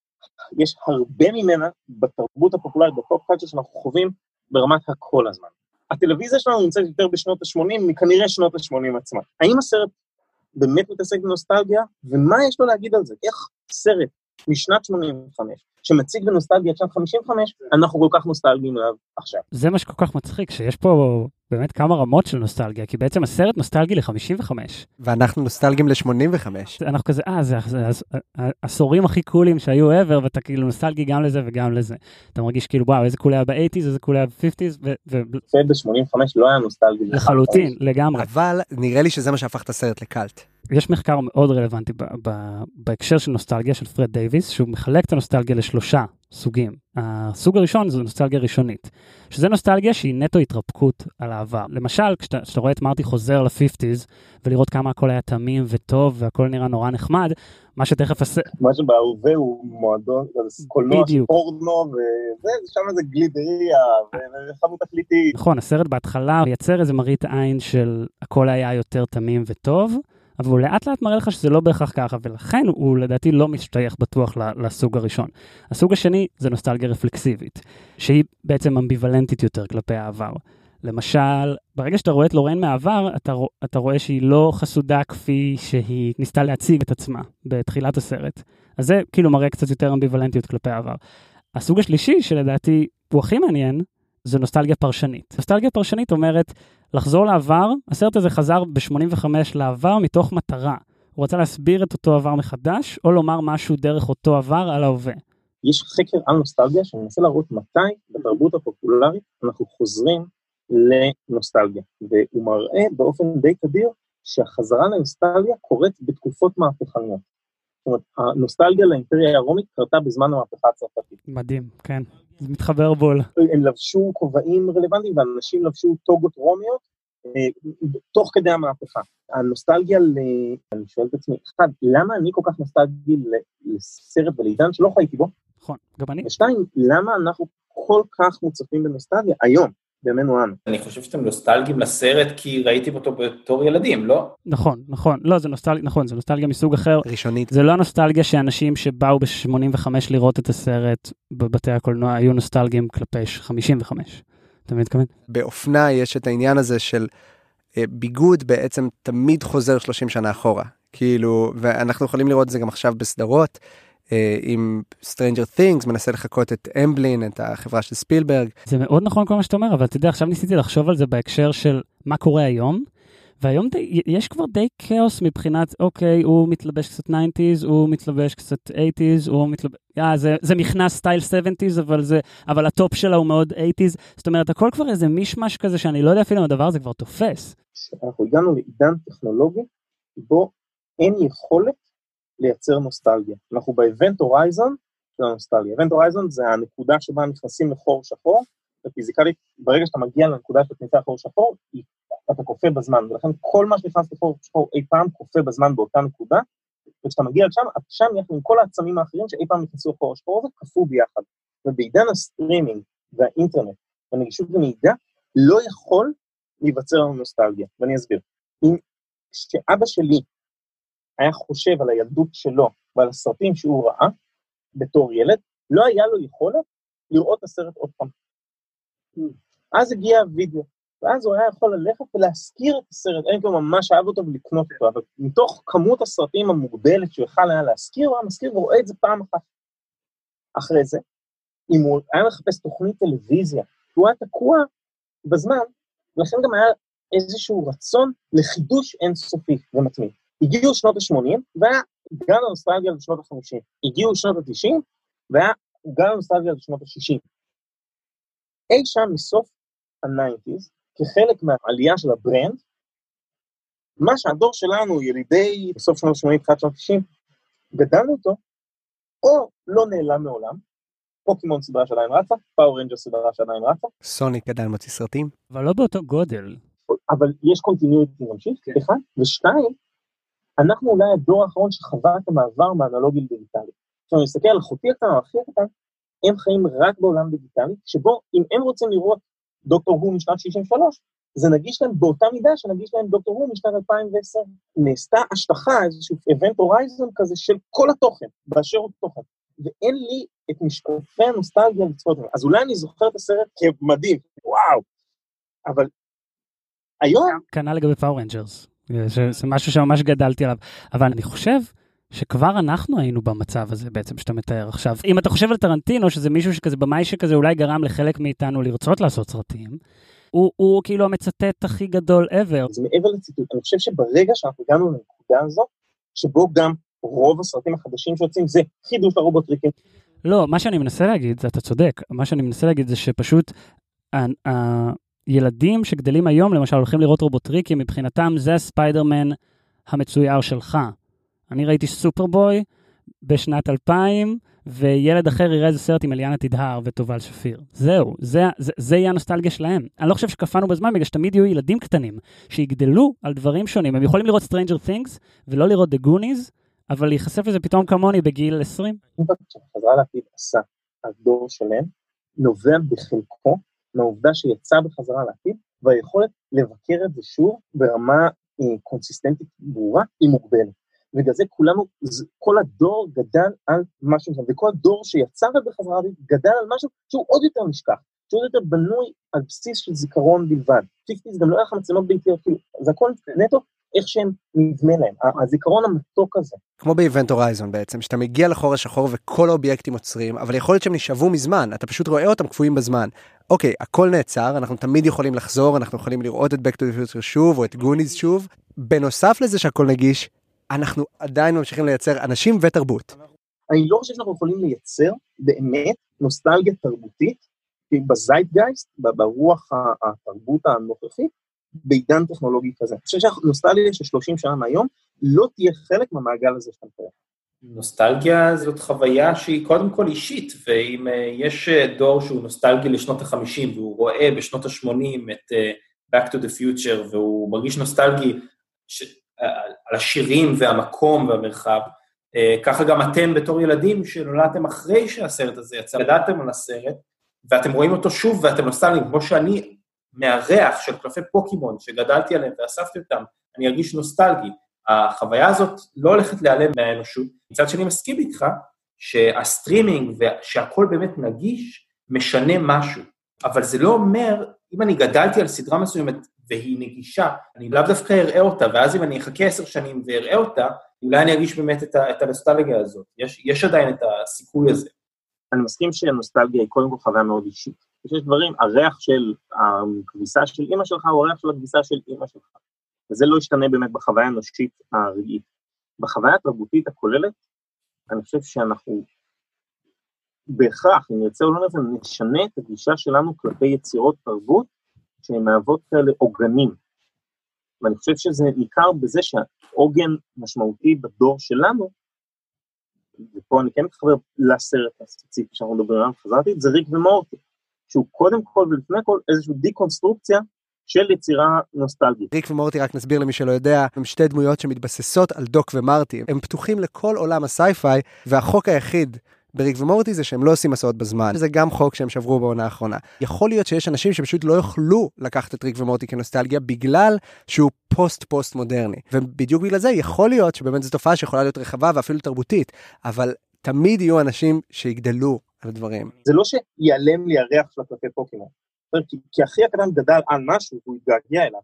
יש הרבה ממנה בתרבות הפופולרית, בפופ קלצ'ר שאנחנו חווים ברמת הכל הזמן. הטלוויזיה שלנו נמצאת יותר בשנות ה-80 מכנראה שנות ה-80 עצמה. האם הסרט באמת מתעסק בנוסטלגיה, ומה יש לו להגיד על זה? איך סרט משנת 85, שמציג בנוסטלגיה את שנת 55, אנחנו כל כך נוסטלגיים עליו עכשיו. זה מה שכל כך מצחיק, שיש פה באמת כמה רמות של נוסטלגיה, כי בעצם הסרט נוסטלגי ל-55. ואנחנו נוסטלגיים ל-85. אנחנו כזה, אה, זה זה הס- העשורים הכי קולים שהיו ever, ואתה כאילו נוסטלגי גם לזה וגם לזה. אתה מרגיש כאילו, וואו, איזה קול היה ב-80's, איזה קול היה ב-50's, וב-85 לא היה נוסטלגי. ולחלוטין, לגמרי. אבל נראה לי שזה מה שהפך את הסרט לקאלט. יש מחקר מאוד רלוונטי ב- ב- בהקשר של נוסטלגיה של פרד דייוויס, שהוא מחלק את הנוסטלגיה לשלושה סוגים. הסוג הראשון זה נוסטלגיה ראשונית, שזה נוסטלגיה שהיא נטו התרפקות על העבר. למשל, כשאתה, כשאתה רואה את מרטי חוזר ל-50's, ולראות כמה הכל היה תמים וטוב והכל נראה נורא נחמד, מה שתכף עשה... מה שבהווה הוא מועדון, זה קולנוע. פורנו, וזה, שם זה גלידריה, ו- וחנות תכליתית. נכון, הסרט בהתחלה מייצר איזה מראית עין של הכל היה יותר תמים וטוב, אבל הוא לאט לאט מראה לך שזה לא בהכרח ככה, ולכן הוא לדעתי לא משתייך בטוח לסוג הראשון. הסוג השני זה נוסטלגיה רפלקסיבית, שהיא בעצם אמביוולנטית יותר כלפי העבר. למשל, ברגע שאתה רואה את לורן מהעבר, אתה, רוא- אתה רואה שהיא לא חסודה כפי שהיא ניסתה להציג את עצמה בתחילת הסרט. אז זה כאילו מראה קצת יותר אמביוולנטיות כלפי העבר. הסוג השלישי, שלדעתי הוא הכי מעניין, זה נוסטלגיה פרשנית. נוסטלגיה פרשנית אומרת לחזור לעבר, הסרט הזה חזר ב-85 לעבר מתוך מטרה. הוא רצה להסביר את אותו עבר מחדש, או לומר משהו דרך אותו עבר על ההווה. יש חקר על נוסטלגיה שמנסה להראות מתי בתרבות הפופולרית אנחנו חוזרים לנוסטלגיה. והוא מראה באופן די תדיר שהחזרה לנוסטלגיה קורית בתקופות מהפכניות. זאת אומרת, הנוסטלגיה לאימפריה הרומית קרתה בזמן המהפכה הצרפתית. מדהים, כן. זה מתחבר בול. הם לבשו כובעים רלוונטיים ואנשים לבשו טוגות רומיות אה, תוך כדי המהפכה. הנוסטלגיה, ל... אני שואל את עצמי, אחד, למה אני כל כך נוסטלגי לסרט ולעידן שלא חייתי בו? נכון, גם אני. ושתיים, למה אנחנו כל כך מוצפים בנוסטלגיה היום, בימינו אנו? אני חושב שאתם נוסטלגיים לסרט כי ראיתם אותו בתור ילדים, לא? נכון, נכון, לא, זה נוסטלגיה, נכון, זה נוסטלגיה מסוג אחר. ראשונית. זה לא הנוסטלגיה שאנשים שבאו ב-85 לראות את הסרט בבתי הקולנוע היו נוסטלגיים כלפי 55. אתה מבין מתכוון? באופנה יש את העניין הזה של אה, ביגוד בעצם תמיד חוזר 30 שנה אחורה. כאילו, ואנחנו יכולים לראות את זה גם עכשיו בסדרות. אה, עם Stranger Things מנסה לחקות את אמבלין, את החברה של ספילברג. זה מאוד נכון כל מה שאתה אומר, אבל אתה יודע, עכשיו ניסיתי לחשוב על זה בהקשר של מה קורה היום, והיום די, יש כבר די כאוס מבחינת, אוקיי, הוא מתלבש קצת 90's, הוא מתלבש קצת 80's, הוא מתלבש... אה, זה, זה מכנס סטייל 70's, אבל, זה, אבל ה top שלה הוא מאוד 80's. זאת אומרת, הכל כבר איזה מישמש כזה שאני לא יודע אפילו אם הדבר הזה כבר תופס. אנחנו הגענו לעידן טכנולוגי בו אין יכולת לייצר נוסטלגיה. אנחנו ב event horizon של הנוסטלגיה. event horizon זה הנקודה שבה נכנסים לחור שחור, ופיזיקלית, ברגע שאתה מגיע לנקודה של כניסה לחור שחור, אתה קופא בזמן, ולכן כל מה שנכנס לחור שחור אי פעם קופא בזמן באותה נקודה, וכשאתה מגיע לשם, אתה שם יחד עם כל העצמים האחרים שאי פעם נכנסו לחור השחור הזה, קפוא ביחד. ובעידן הסטרימינג והאינטרנט והנגישות למידע, לא יכול להיווצר לנו נוסטלגיה, ואני אסביר. אם כשאבא שלי היה חושב על הילדות שלו ועל הסרטים שהוא ראה בתור ילד, לא היה לו יכולת לראות את הסרט עוד פעם. אז הגיע הווידאו, ואז הוא היה יכול ללכת ולהזכיר את הסרט, אם כאילו ממש אהב אותו ולקנות אותו, אבל מתוך כמות הסרטים המוגבלת שהוא יכל היה להזכיר, הוא היה מזכיר ורואה את זה פעם אחת. אחרי זה, אם הוא היה מחפש תוכנית טלוויזיה, הוא היה תקוע בזמן, ולכן גם היה איזשהו רצון לחידוש אינסופי ומתמיד. הגיעו שנות ה-80, והיה גל הנוסטלגיה לשנות ה-50. הגיעו שנות ה-90, והיה גל הנוסטלגיה לשנות ה-60. אי שם מסוף ה-90's, כחלק מהעלייה של ה brand, מה שהדור שלנו, ילידי בסוף שנות ה-80, תחילת שנות ה-90, גדלנו איתו, או לא נעלם מעולם, פוקימון סדרה שעדיין רצה, Power Rangers סדרה שעדיין רצה. סוניק עדיין מוציא סרטים. אבל לא באותו גודל. אבל יש continuity ממשיך, כן. אחד, ושתיים, אנחנו אולי הדור האחרון שחווה את המעבר מאנלוגי לדיגיטלי. כשאני מסתכל על אחותי הקטנה או אחי הקטן, הם חיים רק בעולם דיגיטלי, שבו אם הם רוצים לראות Doctor Who משנת 63, זה נגיש להם באותה מידה שנגיש להם Doctor Who משנת 2010. נעשתה השטחה, איזשהו event horizon כזה של כל התוכן, באשר הוא תוכן. ואין לי את משקפי הנוסטלגיה לצפות בהם. אז אולי אני זוכר את הסרט כמדהים, וואו, אבל היום... כנ"ל לגבי Power Rangers. זה משהו שממש גדלתי עליו. אבל אני חושב שכבר אנחנו היינו במצב הזה בעצם שאתה מתאר עכשיו. אם אתה חושב על טרנטינו, שזה מישהו שכזה במאי שכזה אולי גרם לחלק מאיתנו לרצות לעשות סרטים, הוא, הוא כאילו המצטט הכי גדול ever. זה מעבר לציטוט, אני חושב שברגע שאנחנו הגענו לנקודה הזו, שבו גם רוב הסרטים החדשים שיוצאים זה חידוש לרובוטריקים. לא, מה שאני מנסה להגיד, זה אתה צודק, מה שאני מנסה להגיד זה שפשוט ילדים שגדלים היום, למשל, הולכים לראות רובוטריקים, מבחינתם זה הספיידרמן המצויר שלך. אני ראיתי סופרבוי בשנת 2000, וילד אחר יראה איזה סרט עם אליאנה תדהר וטובל שפיר. זהו, זה, זה, זה יהיה הנוסטלגיה שלהם. אני לא חושב שקפאנו בזמן, בגלל שתמיד יהיו ילדים קטנים, שיגדלו על דברים שונים. הם יכולים לראות Stranger Things ולא לראות The Goonies, אבל להיחשף לזה פתאום כמוני בגיל 20. חזרה לעתיד עשה הדור שלם, נובע בחלקו מהעובדה שיצא בחזרה לעתיד, והיכולת לבקר את זה שוב ברמה אה, קונסיסטנטית ברורה היא מוגבלת. בגלל זה כולנו, כל הדור גדל על משהו שם, וכל הדור שיצא בחזרה לעתיד גדל על משהו שהוא עוד יותר נשכח, שהוא עוד יותר בנוי על בסיס של זיכרון בלבד. fifties גם לא היה לך מצלמות ביתיות, כאילו, זה הכל נטו איך שהם נדמה להם, הזיכרון המתוק הזה. כמו ב event horizon בעצם, שאתה מגיע לחור השחור וכל האובייקטים עוצרים, אבל יכול להיות שהם נשאבו מזמן, אתה פשוט רואה אותם קפואים בזמן. אוקיי, הכל נעצר, אנחנו תמיד יכולים לחזור, אנחנו יכולים לראות את Back to the Future שוב, או את Goonies שוב. בנוסף לזה שהכל נגיש, אנחנו עדיין ממשיכים לייצר אנשים ותרבות. אני לא חושב שאנחנו יכולים לייצר באמת נוסטלגיה תרבותית בזייטגייסט, ברוח התרבות הנוכחית, בעידן טכנולוגי כזה. אני חושב שהנוסטלגיה של 30 שנה מהיום לא תהיה חלק מהמעגל הזה שאתה מתאר. נוסטלגיה זאת חוויה שהיא קודם כל אישית, ואם uh, יש uh, דור שהוא נוסטלגי לשנות ה-50 והוא רואה בשנות ה-80 את uh, Back to the Future והוא מרגיש נוסטלגי ש... על השירים והמקום והמרחב, אה, ככה גם אתם בתור ילדים שנולדתם אחרי שהסרט הזה יצא, ידעתם על הסרט, ואתם רואים אותו שוב ואתם נוסטלגיים, כמו שאני מריח של קלפי פוקימון שגדלתי עליהם ואספתי אותם, אני ארגיש נוסטלגי. החוויה הזאת לא הולכת להיעלם מהאנושות. מצד שני, מסכים איתך שהסטרימינג ושהכול באמת נגיש, משנה משהו. אבל זה לא אומר, אם אני גדלתי על סדרה מסוימת והיא נגישה, אני לאו דווקא אראה אותה, ואז אם אני אחכה עשר שנים ואראה אותה, אולי אני ארגיש באמת את, ה- את הנוסטלגיה הזאת. יש, יש עדיין את הסיכוי הזה. אני מסכים שנוסטלגיה היא קודם כל חוויה מאוד אישית. יש דברים, הריח של הכביסה של אימא שלך הוא הריח של הכביסה של אימא שלך. וזה לא ישתנה באמת בחוויה האנושית הרגעית. בחוויה התרבותית הכוללת, אני חושב שאנחנו בהכרח, אם נרצה או לא נרצה, נשנה את הגישה שלנו כלפי יצירות תרבות שהן מהוות כאלה עוגנים. ואני חושב שזה ניכר בזה שהעוגן משמעותי בדור שלנו, ופה אני כן מתחבר לסרט הספציפי שאנחנו מדברים עליו, חזרתי, זה ריק ומורטי, שהוא קודם כל ולפני כל איזושהי דקונסטרוקציה של יצירה נוסטלגית. ריק ומורטי, רק נסביר למי שלא יודע, הם שתי דמויות שמתבססות על דוק ומרטי. הם פתוחים לכל עולם ה sci-fi, והחוק היחיד בריק ומורטי זה שהם לא עושים מסעות בזמן. זה גם חוק שהם שברו בעונה האחרונה. יכול להיות שיש אנשים שפשוט לא יוכלו לקחת את ריק ומורטי כנוסטלגיה בגלל שהוא פוסט-פוסט מודרני. ובדיוק בגלל זה יכול להיות שבאמת זו תופעה שיכולה להיות רחבה ואפילו תרבותית, אבל תמיד יהיו אנשים שיגדלו על הדברים. זה לא שיעלם לי הריח של הקלפי פוקימון. כי, כי אחי הקטן גדל על משהו והוא התגעגע אליו,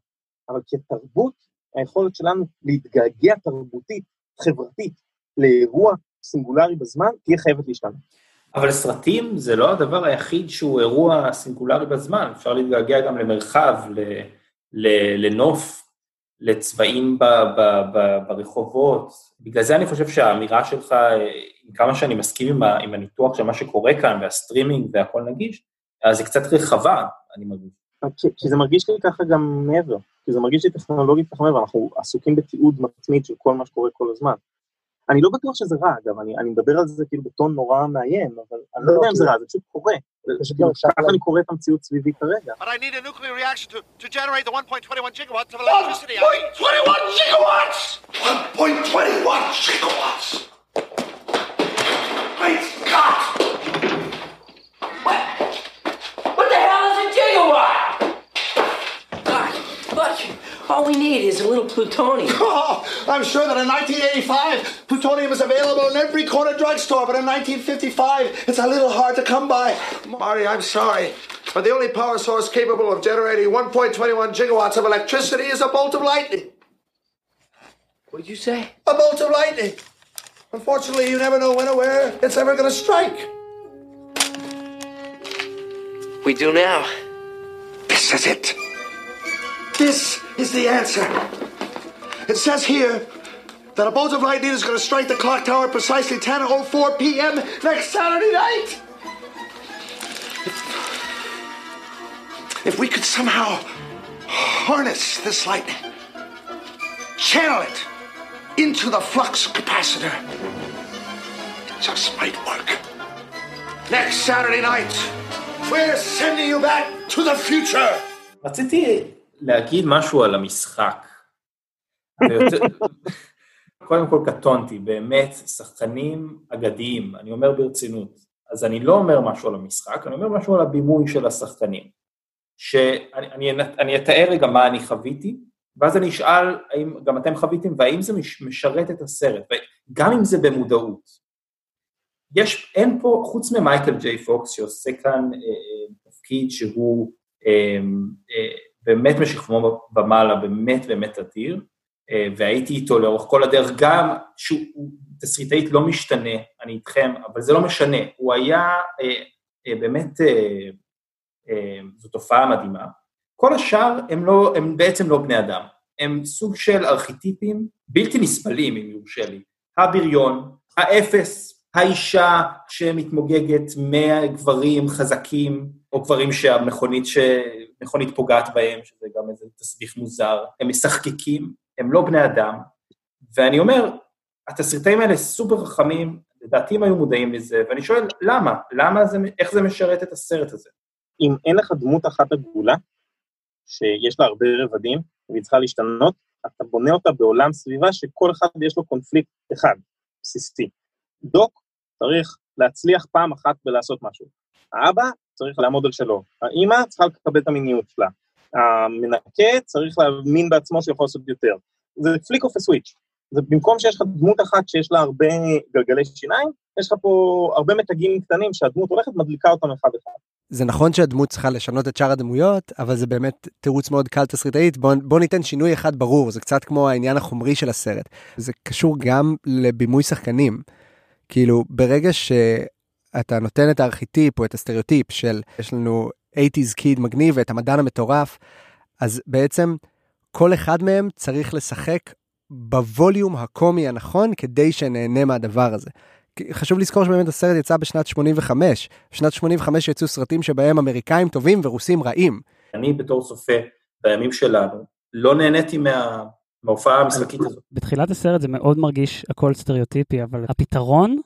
אבל כתרבות, היכולת שלנו להתגעגע תרבותית, חברתית, לאירוע סינגולרי בזמן, תהיה חייבת להשתנות. אבל סרטים זה לא הדבר היחיד שהוא אירוע סינגולרי בזמן, אפשר להתגעגע גם למרחב, ל, ל, לנוף, לצבעים ב, ב, ב, ברחובות. בגלל זה אני חושב שהאמירה שלך, עם כמה שאני מסכים עם, ה, עם הניתוח של מה שקורה כאן, והסטרימינג והכל נגיש, אז היא קצת רחבה, אני מרגיש. כי, כי זה מרגיש לי ככה גם מעבר, כי זה מרגיש לי טכנולוגית ככה מעבר, אנחנו עסוקים בתיעוד מתמיד של כל מה שקורה כל הזמן. אני לא בטוח שזה רע, אגב, אני, אני מדבר על זה כאילו בטון נורא מאיים, אבל אני לא יודע אם זה רע, זה פשוט קורה. כאילו, ככה אני קורא את המציאות סביבי כרגע. But I all we need is a little plutonium. Oh, I'm sure that in 1985, plutonium is available in every corner drugstore, but in 1955, it's a little hard to come by. Marty, I'm sorry, but the only power source capable of generating 1.21 gigawatts of electricity is a bolt of lightning. What'd you say? A bolt of lightning. Unfortunately, you never know when or where it's ever going to strike. We do now. This is it. This is the answer. It says here that a bolt of lightning is going to strike the clock tower at precisely 10.04 p.m. next Saturday night. If we could somehow harness this lightning, channel it into the flux capacitor, it just might work. Next Saturday night, we're sending you back to the future. רציתי להגיד משהו על המשחק. קודם כל קטונתי, באמת, שחקנים אגדיים, אני אומר ברצינות. אז אני לא אומר משהו על המשחק, אני אומר משהו על הבימוי של השחקנים. שאני אני, אני אתאר רגע מה אני חוויתי, ואז אני אשאל האם גם אתם חוויתם, והאם זה מש- משרת את הסרט, גם אם זה במודעות. יש, אין פה, חוץ ממייקל ג'יי פוקס שעושה כאן אה, אה, תפקיד שהוא אה, אה, באמת משכמו ומעלה, באמת באמת אדיר, אה, והייתי איתו לאורך כל הדרך, גם שהוא תסריטאית לא משתנה, אני איתכם, אבל זה לא משנה, הוא היה אה, אה, באמת, זו תופעה מדהימה. כל השאר הם, לא, הם בעצם לא בני אדם, הם סוג של ארכיטיפים בלתי נסבלים, אם יורשה לי. הבריון, האפס, האישה שמתמוגגת מהגברים חזקים, או גברים שהמכונית ש... מכונית פוגעת בהם, שזה גם איזה תסביך מוזר, הם משחקקים, הם לא בני אדם, ואני אומר, התסריטאים האלה סופר חכמים, לדעתי הם היו מודעים לזה, ואני שואל, למה? למה זה, איך זה משרת את הסרט הזה? אם אין לך דמות אחת עגולה, שיש לה הרבה רבדים, והיא צריכה להשתנות, אתה בונה אותה בעולם סביבה שכל אחד יש לו קונפליקט אחד. בסיסי. דוק צריך להצליח פעם אחת בלעשות משהו. האבא צריך לעמוד על שלו, האימא צריכה לקבל את המיניות שלה, המנקה צריך להאמין בעצמו שיכול לעשות יותר. זה פליק אוף הסוויץ'. זה במקום שיש לך דמות אחת שיש לה הרבה גלגלי שיניים, יש לך פה הרבה מתגים קטנים שהדמות הולכת, מדליקה אותם אחד אחד. זה נכון שהדמות צריכה לשנות את שאר הדמויות, אבל זה באמת תירוץ מאוד קל תסריטאית. בוא, בוא ניתן שינוי אחד ברור, זה קצת כמו העניין החומרי של הסרט. זה קשור גם לבימוי שחקנים. כאילו, ברגע שאתה נותן את הארכיטיפ או את הסטריאוטיפ של יש לנו 80's קיד מגניב ואת המדען המטורף, אז בעצם כל אחד מהם צריך לשחק בווליום הקומי הנכון כדי שנהנה מהדבר הזה. חשוב לזכור שבאמת הסרט יצא בשנת 85. בשנת 85 יצאו סרטים שבהם אמריקאים טובים ורוסים רעים. אני בתור צופה בימים שלנו, לא נהניתי מה... מההופעה המשחקית הזאת. בתחילת הסרט זה מאוד מרגיש הכל סטריאוטיפי, אבל הפתרון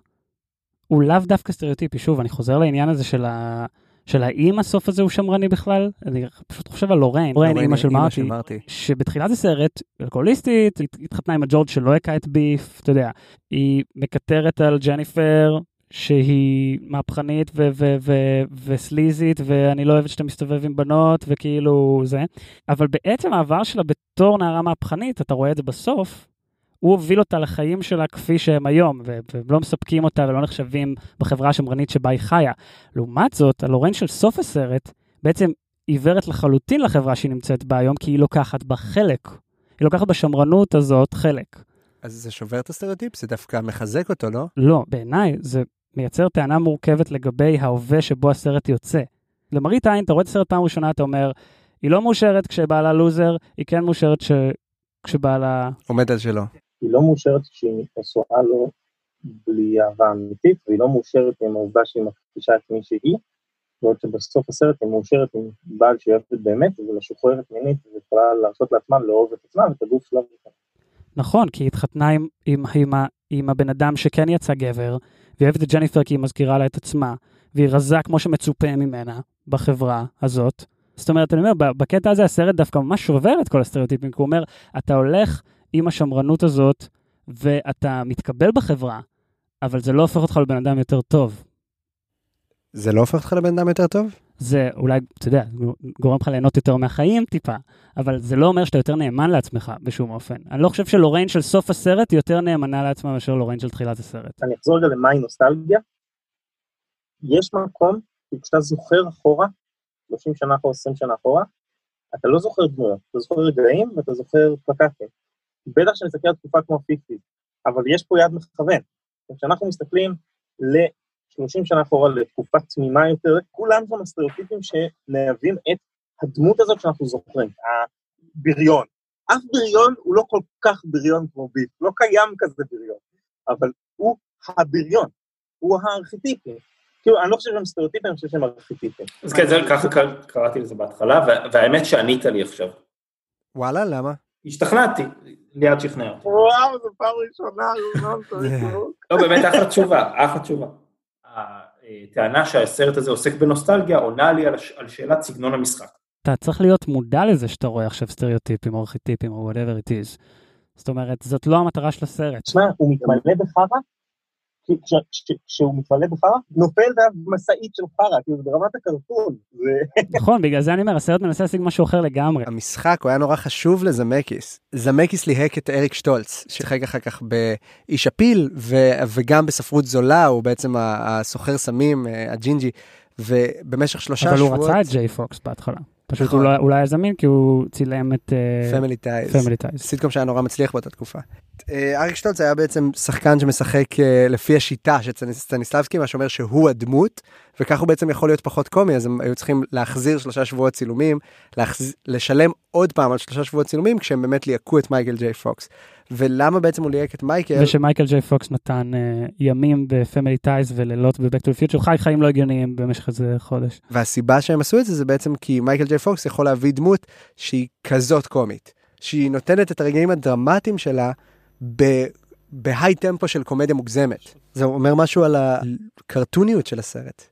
הוא לאו דווקא סטריאוטיפי. שוב, אני חוזר לעניין הזה של ה... של האם הסוף הזה הוא שמרני בכלל, אני פשוט חושב על לוריין, לוריין אימא של מרטי, מרטי, שבתחילת הסרט, אלכוהוליסטית, התחתנה עם הג'ורג' שלא הכה את ביף, אתה יודע, היא מקטרת על ג'ניפר, שהיא מהפכנית ו- ו- ו- וסליזית, ואני לא אוהבת שאתה מסתובב עם בנות, וכאילו זה, אבל בעצם העבר שלה בתור נערה מהפכנית, אתה רואה את זה בסוף, הוא הוביל אותה לחיים שלה כפי שהם היום, ו- והם לא מספקים אותה ולא נחשבים בחברה השמרנית שבה היא חיה. לעומת זאת, הלורן של סוף הסרט בעצם עיוורת לחלוטין לחברה שהיא נמצאת בה היום, כי היא לוקחת בה חלק. היא לוקחת בשמרנות הזאת חלק. אז זה שובר את הסטריאוטיפ, זה דווקא מחזק אותו, לא? לא, בעיניי זה מייצר טענה מורכבת לגבי ההווה שבו הסרט יוצא. למראית עין, אתה רואה את הסרט פעם ראשונה, אתה אומר, היא לא מאושרת כשבעלה לוזר, היא כן מאושרת ש... כשבעלה... עומד על שלו. היא לא מאושרת שהיא נשואה לו בלי אהבה אמיתית, והיא לא מאושרת עם העובדה שהיא מכחישה את מי שהיא, בעוד שבסוף הסרט היא מאושרת עם בעל שהיא אוהבת באמת, ומשוחררת מינית, ויכולה להרשות לעצמה לאהוב את עצמה ואת הגוף שלה. נכון, כי היא התחתנה עם, עם, עם, עם הבן אדם שכן יצא גבר, והיא אוהבת את ג'ניפר כי היא מזכירה לה את עצמה, והיא רזה כמו שמצופה ממנה בחברה הזאת. זאת אומרת, אני אומר, בקטע הזה הסרט דווקא ממש שובר את כל הסטריאוטיפים, כי הוא אומר, אתה הולך עם השמרנות הזאת, ואתה מתקבל בחברה, אבל זה לא הופך אותך לבן אדם יותר טוב. זה לא הופך אותך לבן אדם יותר טוב? זה אולי, אתה יודע, גורם לך ליהנות יותר מהחיים טיפה, אבל זה לא אומר שאתה יותר נאמן לעצמך בשום אופן. אני לא חושב שלוריין של סוף הסרט היא יותר נאמנה לעצמה מאשר לוריין של תחילת הסרט. אני אחזור רגע למהי נוסטלגיה. יש מקום, כשאתה זוכר אחורה, 30 שנה אחורה, 20 שנה אחורה, אתה לא זוכר דמויות, אתה זוכר רגעים ואתה זוכר פלקטים. בטח שנסתכל על תקופה כמו פיקטיב, אבל יש פה יד מכוון. כשאנחנו מסתכלים ל-30 שנה אחורה, לתקופה תמימה יותר, כולם שם הסטריאוטיפים שמהווים את הדמות הזאת שאנחנו זוכרים, הבריון. אף בריון הוא לא כל כך בריון כמו ביף, לא קיים כזה בריון, אבל הוא הבריון, הוא הארכיטיפי. כאילו, אני לא חושב שהם סטריאוטיפים, אני חושב שהם ארכיטיפים. אז כן, זה ככה קראתי לזה בהתחלה, והאמת שענית לי עכשיו. וואלה, למה? השתכנעתי, ליעד שכנע אותי. וואו, זו פעם ראשונה, לא, באמת אחלה תשובה, אחלה תשובה. הטענה שהסרט הזה עוסק בנוסטלגיה עונה לי על שאלת סגנון המשחק. אתה צריך להיות מודע לזה שאתה רואה עכשיו סטריאוטיפים או ארכיטיפים או whatever it is. זאת אומרת, זאת לא המטרה של הסרט. תשמע, הוא מתמלא בחרא, כשהוא מתמלא בחרא, נופל עליו משאית של חרא, כאילו ברמת הקרטון. נכון, בגלל זה אני אומר, הסרט מנסה להשיג משהו אחר לגמרי. המשחק, הוא היה נורא חשוב לזמקיס. זמקיס ליהק את אריק שטולץ, ששיחק אחר כך באיש הפיל, וגם בספרות זולה, הוא בעצם הסוחר סמים, הג'ינג'י, ובמשך שלושה שבועות... אבל הוא רצה את ג'יי פוקס בהתחלה. פשוט הוא לא היה זמין כי הוא צילם את Family Ties, Family Ties, סיטקום שהיה נורא מצליח באותה תקופה. אריק שטולץ היה בעצם שחקן שמשחק לפי השיטה של סטניסלבסקי, מה שאומר שהוא הדמות, וכך הוא בעצם יכול להיות פחות קומי, אז הם היו צריכים להחזיר שלושה שבועות צילומים, לשלם עוד פעם על שלושה שבועות צילומים, כשהם באמת ליהקו את מייקל ג'יי פוקס. ולמה בעצם הוא ליהק את מייקל? ושמייקל ג'יי פוקס נתן uh, ימים ב Family Ties ולילות ב Back to the Future, חי חיים לא הגיוניים במשך איזה חודש. והסיבה שהם עשו את זה זה בעצם כי מייקל ג'יי פוקס יכול להביא דמות שהיא כזאת קומית, שהיא נותנת את הרגעים הדרמטיים שלה ב... ב high tempo של קומדיה מוגזמת. זה אומר משהו על הקרטוניות של הסרט.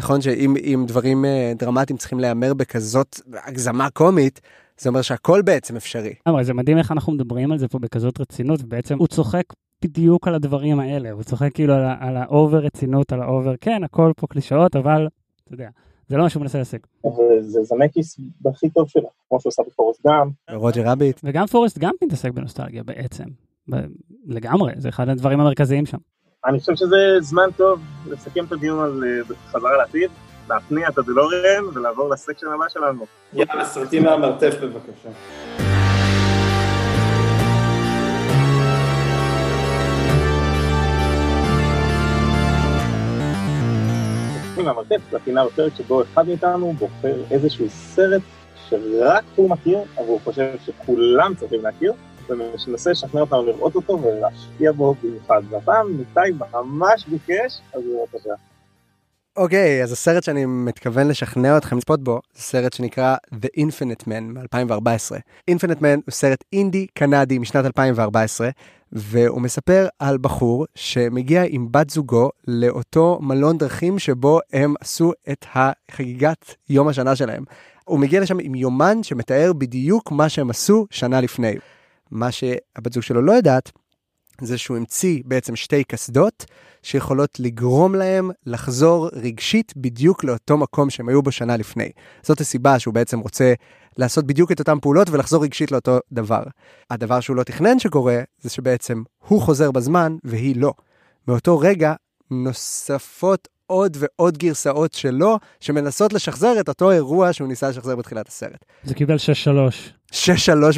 נכון שאם דברים דרמטיים צריכים להיאמר בכזאת הגזמה קומית, זה אומר שהכל בעצם אפשרי. אבל זה מדהים איך אנחנו מדברים על זה פה בכזאת רצינות, ובעצם הוא צוחק בדיוק על הדברים האלה, הוא צוחק כאילו על, על ה over רצינות, על ה over, כן, הכל פה קלישאות, אבל, אתה יודע, זה לא מה שהוא מנסה להשיג. וזה זמקיס בהכי טוב שלו, כמו שהוא עשה בפורסט גאם. רוג'ר רביט. וגם פורסט גם מתעסק בנוסטלגיה בעצם, ב- לגמרי, זה אחד הדברים המרכזיים שם. אני חושב שזה זמן טוב לסכם את הדיון על אה, חזרה לעתיד, להפניע את הדלוריאן ולעבור לסקשן הבא שלנו. יאללה, סרטים מהמרתף בבקשה. מהמרתף לפינה בפרק שבו אחד מאיתנו בוחר איזשהו סרט שרק הוא מכיר, אבל הוא חושב שכולם צריכים להכיר, ומנסה לשכנע אותנו לראות אותו ולהשקיע בו במיוחד. והפעם ניתאי ממש ביקש, אז בבקשה. אוקיי, אז הסרט שאני מתכוון לשכנע אתכם לצפות בו, זה סרט שנקרא The Infinite Man מ-2014. Infinite Man הוא סרט אינדי קנדי משנת 2014, והוא מספר על בחור שמגיע עם בת זוגו לאותו מלון דרכים שבו הם עשו את החגיגת יום השנה שלהם. הוא מגיע לשם עם יומן שמתאר בדיוק מה שהם עשו שנה לפני. מה שהבת זוג שלו לא יודעת, זה שהוא המציא בעצם שתי קסדות שיכולות לגרום להם לחזור רגשית בדיוק לאותו מקום שהם היו בו שנה לפני. זאת הסיבה שהוא בעצם רוצה לעשות בדיוק את אותן פעולות ולחזור רגשית לאותו דבר. הדבר שהוא לא תכנן שקורה, זה שבעצם הוא חוזר בזמן והיא לא. מאותו רגע נוספות עוד ועוד גרסאות שלו, שמנסות לשחזר את אותו אירוע שהוא ניסה לשחזר בתחילת הסרט. זה קיבל 6-3, 6-3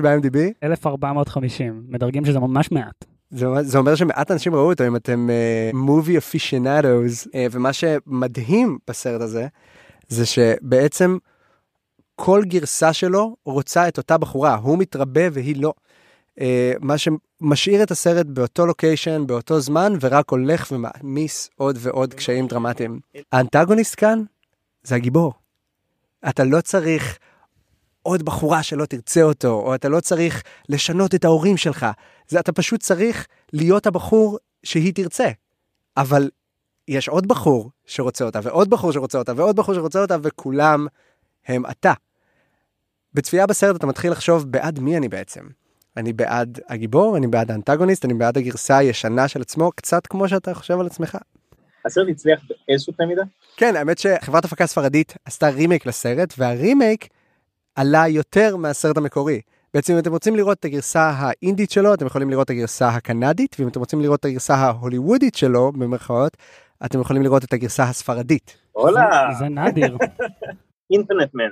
ב-IMDb, 1450, מדרגים שזה ממש מעט. זה, זה אומר שמעט אנשים ראו אותו אם אתם מובי אפישנדוס ומה שמדהים בסרט הזה זה שבעצם כל גרסה שלו רוצה את אותה בחורה הוא מתרבה והיא לא. Uh, מה שמשאיר את הסרט באותו לוקיישן באותו זמן ורק הולך ומעמיס עוד ועוד קשיים דרמטיים. האנטגוניסט כאן זה הגיבור. אתה לא צריך עוד בחורה שלא תרצה אותו, או אתה לא צריך לשנות את ההורים שלך. זה אתה פשוט צריך להיות הבחור שהיא תרצה. אבל יש עוד בחור שרוצה אותה, ועוד בחור שרוצה אותה, ועוד בחור שרוצה אותה, וכולם הם אתה. בצפייה בסרט אתה מתחיל לחשוב בעד מי אני בעצם. אני בעד הגיבור, אני בעד האנטגוניסט, אני בעד הגרסה הישנה של עצמו, קצת כמו שאתה חושב על עצמך. הסרט הצליח באיזשהו קנה מידה? כן, האמת שחברת הפקה ספרדית עשתה רימייק לסרט, והרימייק עלה יותר מהסרט המקורי. בעצם אם אתם רוצים לראות את הגרסה האינדית שלו, אתם יכולים לראות את הגרסה הקנדית, ואם אתם רוצים לראות את הגרסה ההוליוודית שלו, במרכאות, אתם יכולים לראות את הגרסה הספרדית. הולה, זה נדיר. אינטרנט מן.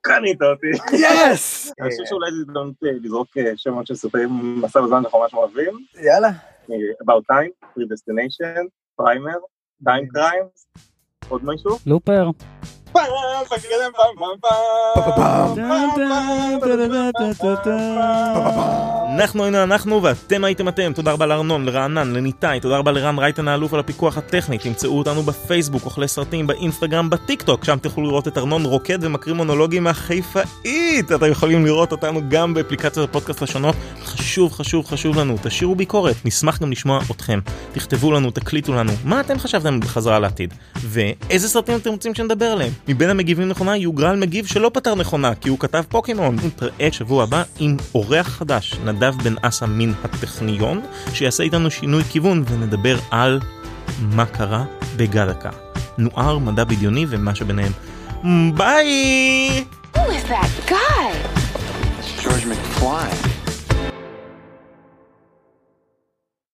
קנית אותי. יס! אני חושב שאולי זה הזדמנות אה, לזרוק אה, שמות של סרטים מסע בזמן שאנחנו ממש אוהבים. יאללה. אה, About Time, Predestination, Primer, Time Crimes, עוד משהו? לופר. פעם, אנחנו היינו אנחנו ואתם הייתם אתם, תודה רבה לארנון, לרענן, לניתאי, תודה רבה לרן רייטן האלוף על הפיקוח הטכני, תמצאו אותנו בפייסבוק, אוכלי סרטים, באינסטגרם, בטיק טוק, שם תוכלו לראות את ארנון רוקד ומקריא מונולוגים מהחיפאית, אתם יכולים לראות אותנו גם באפליקציות הפודקאסט השונות, חשוב חשוב חשוב לנו, תשאירו ביקורת, נשמח גם לשמוע אתכם, תכתבו לנו, תקליטו לנו, מה אתם חשבתם בחזרה לעתיד, ואיזה סרטים אתם רוצים שנדבר עליהם, מבין המגיבים נכונה יוגרל מגיב שלא פתר נכונה, כי הוא כתב פוקימון, נתראה שבוע הבא עם אורח חדש, נדב בן אסה מן הטכניון, שיעשה איתנו שינוי כיוון ונדבר על מה קרה בגלקה. נוער, מדע בדיוני ומה שביניהם. ביי! Who is that guy? George McFly.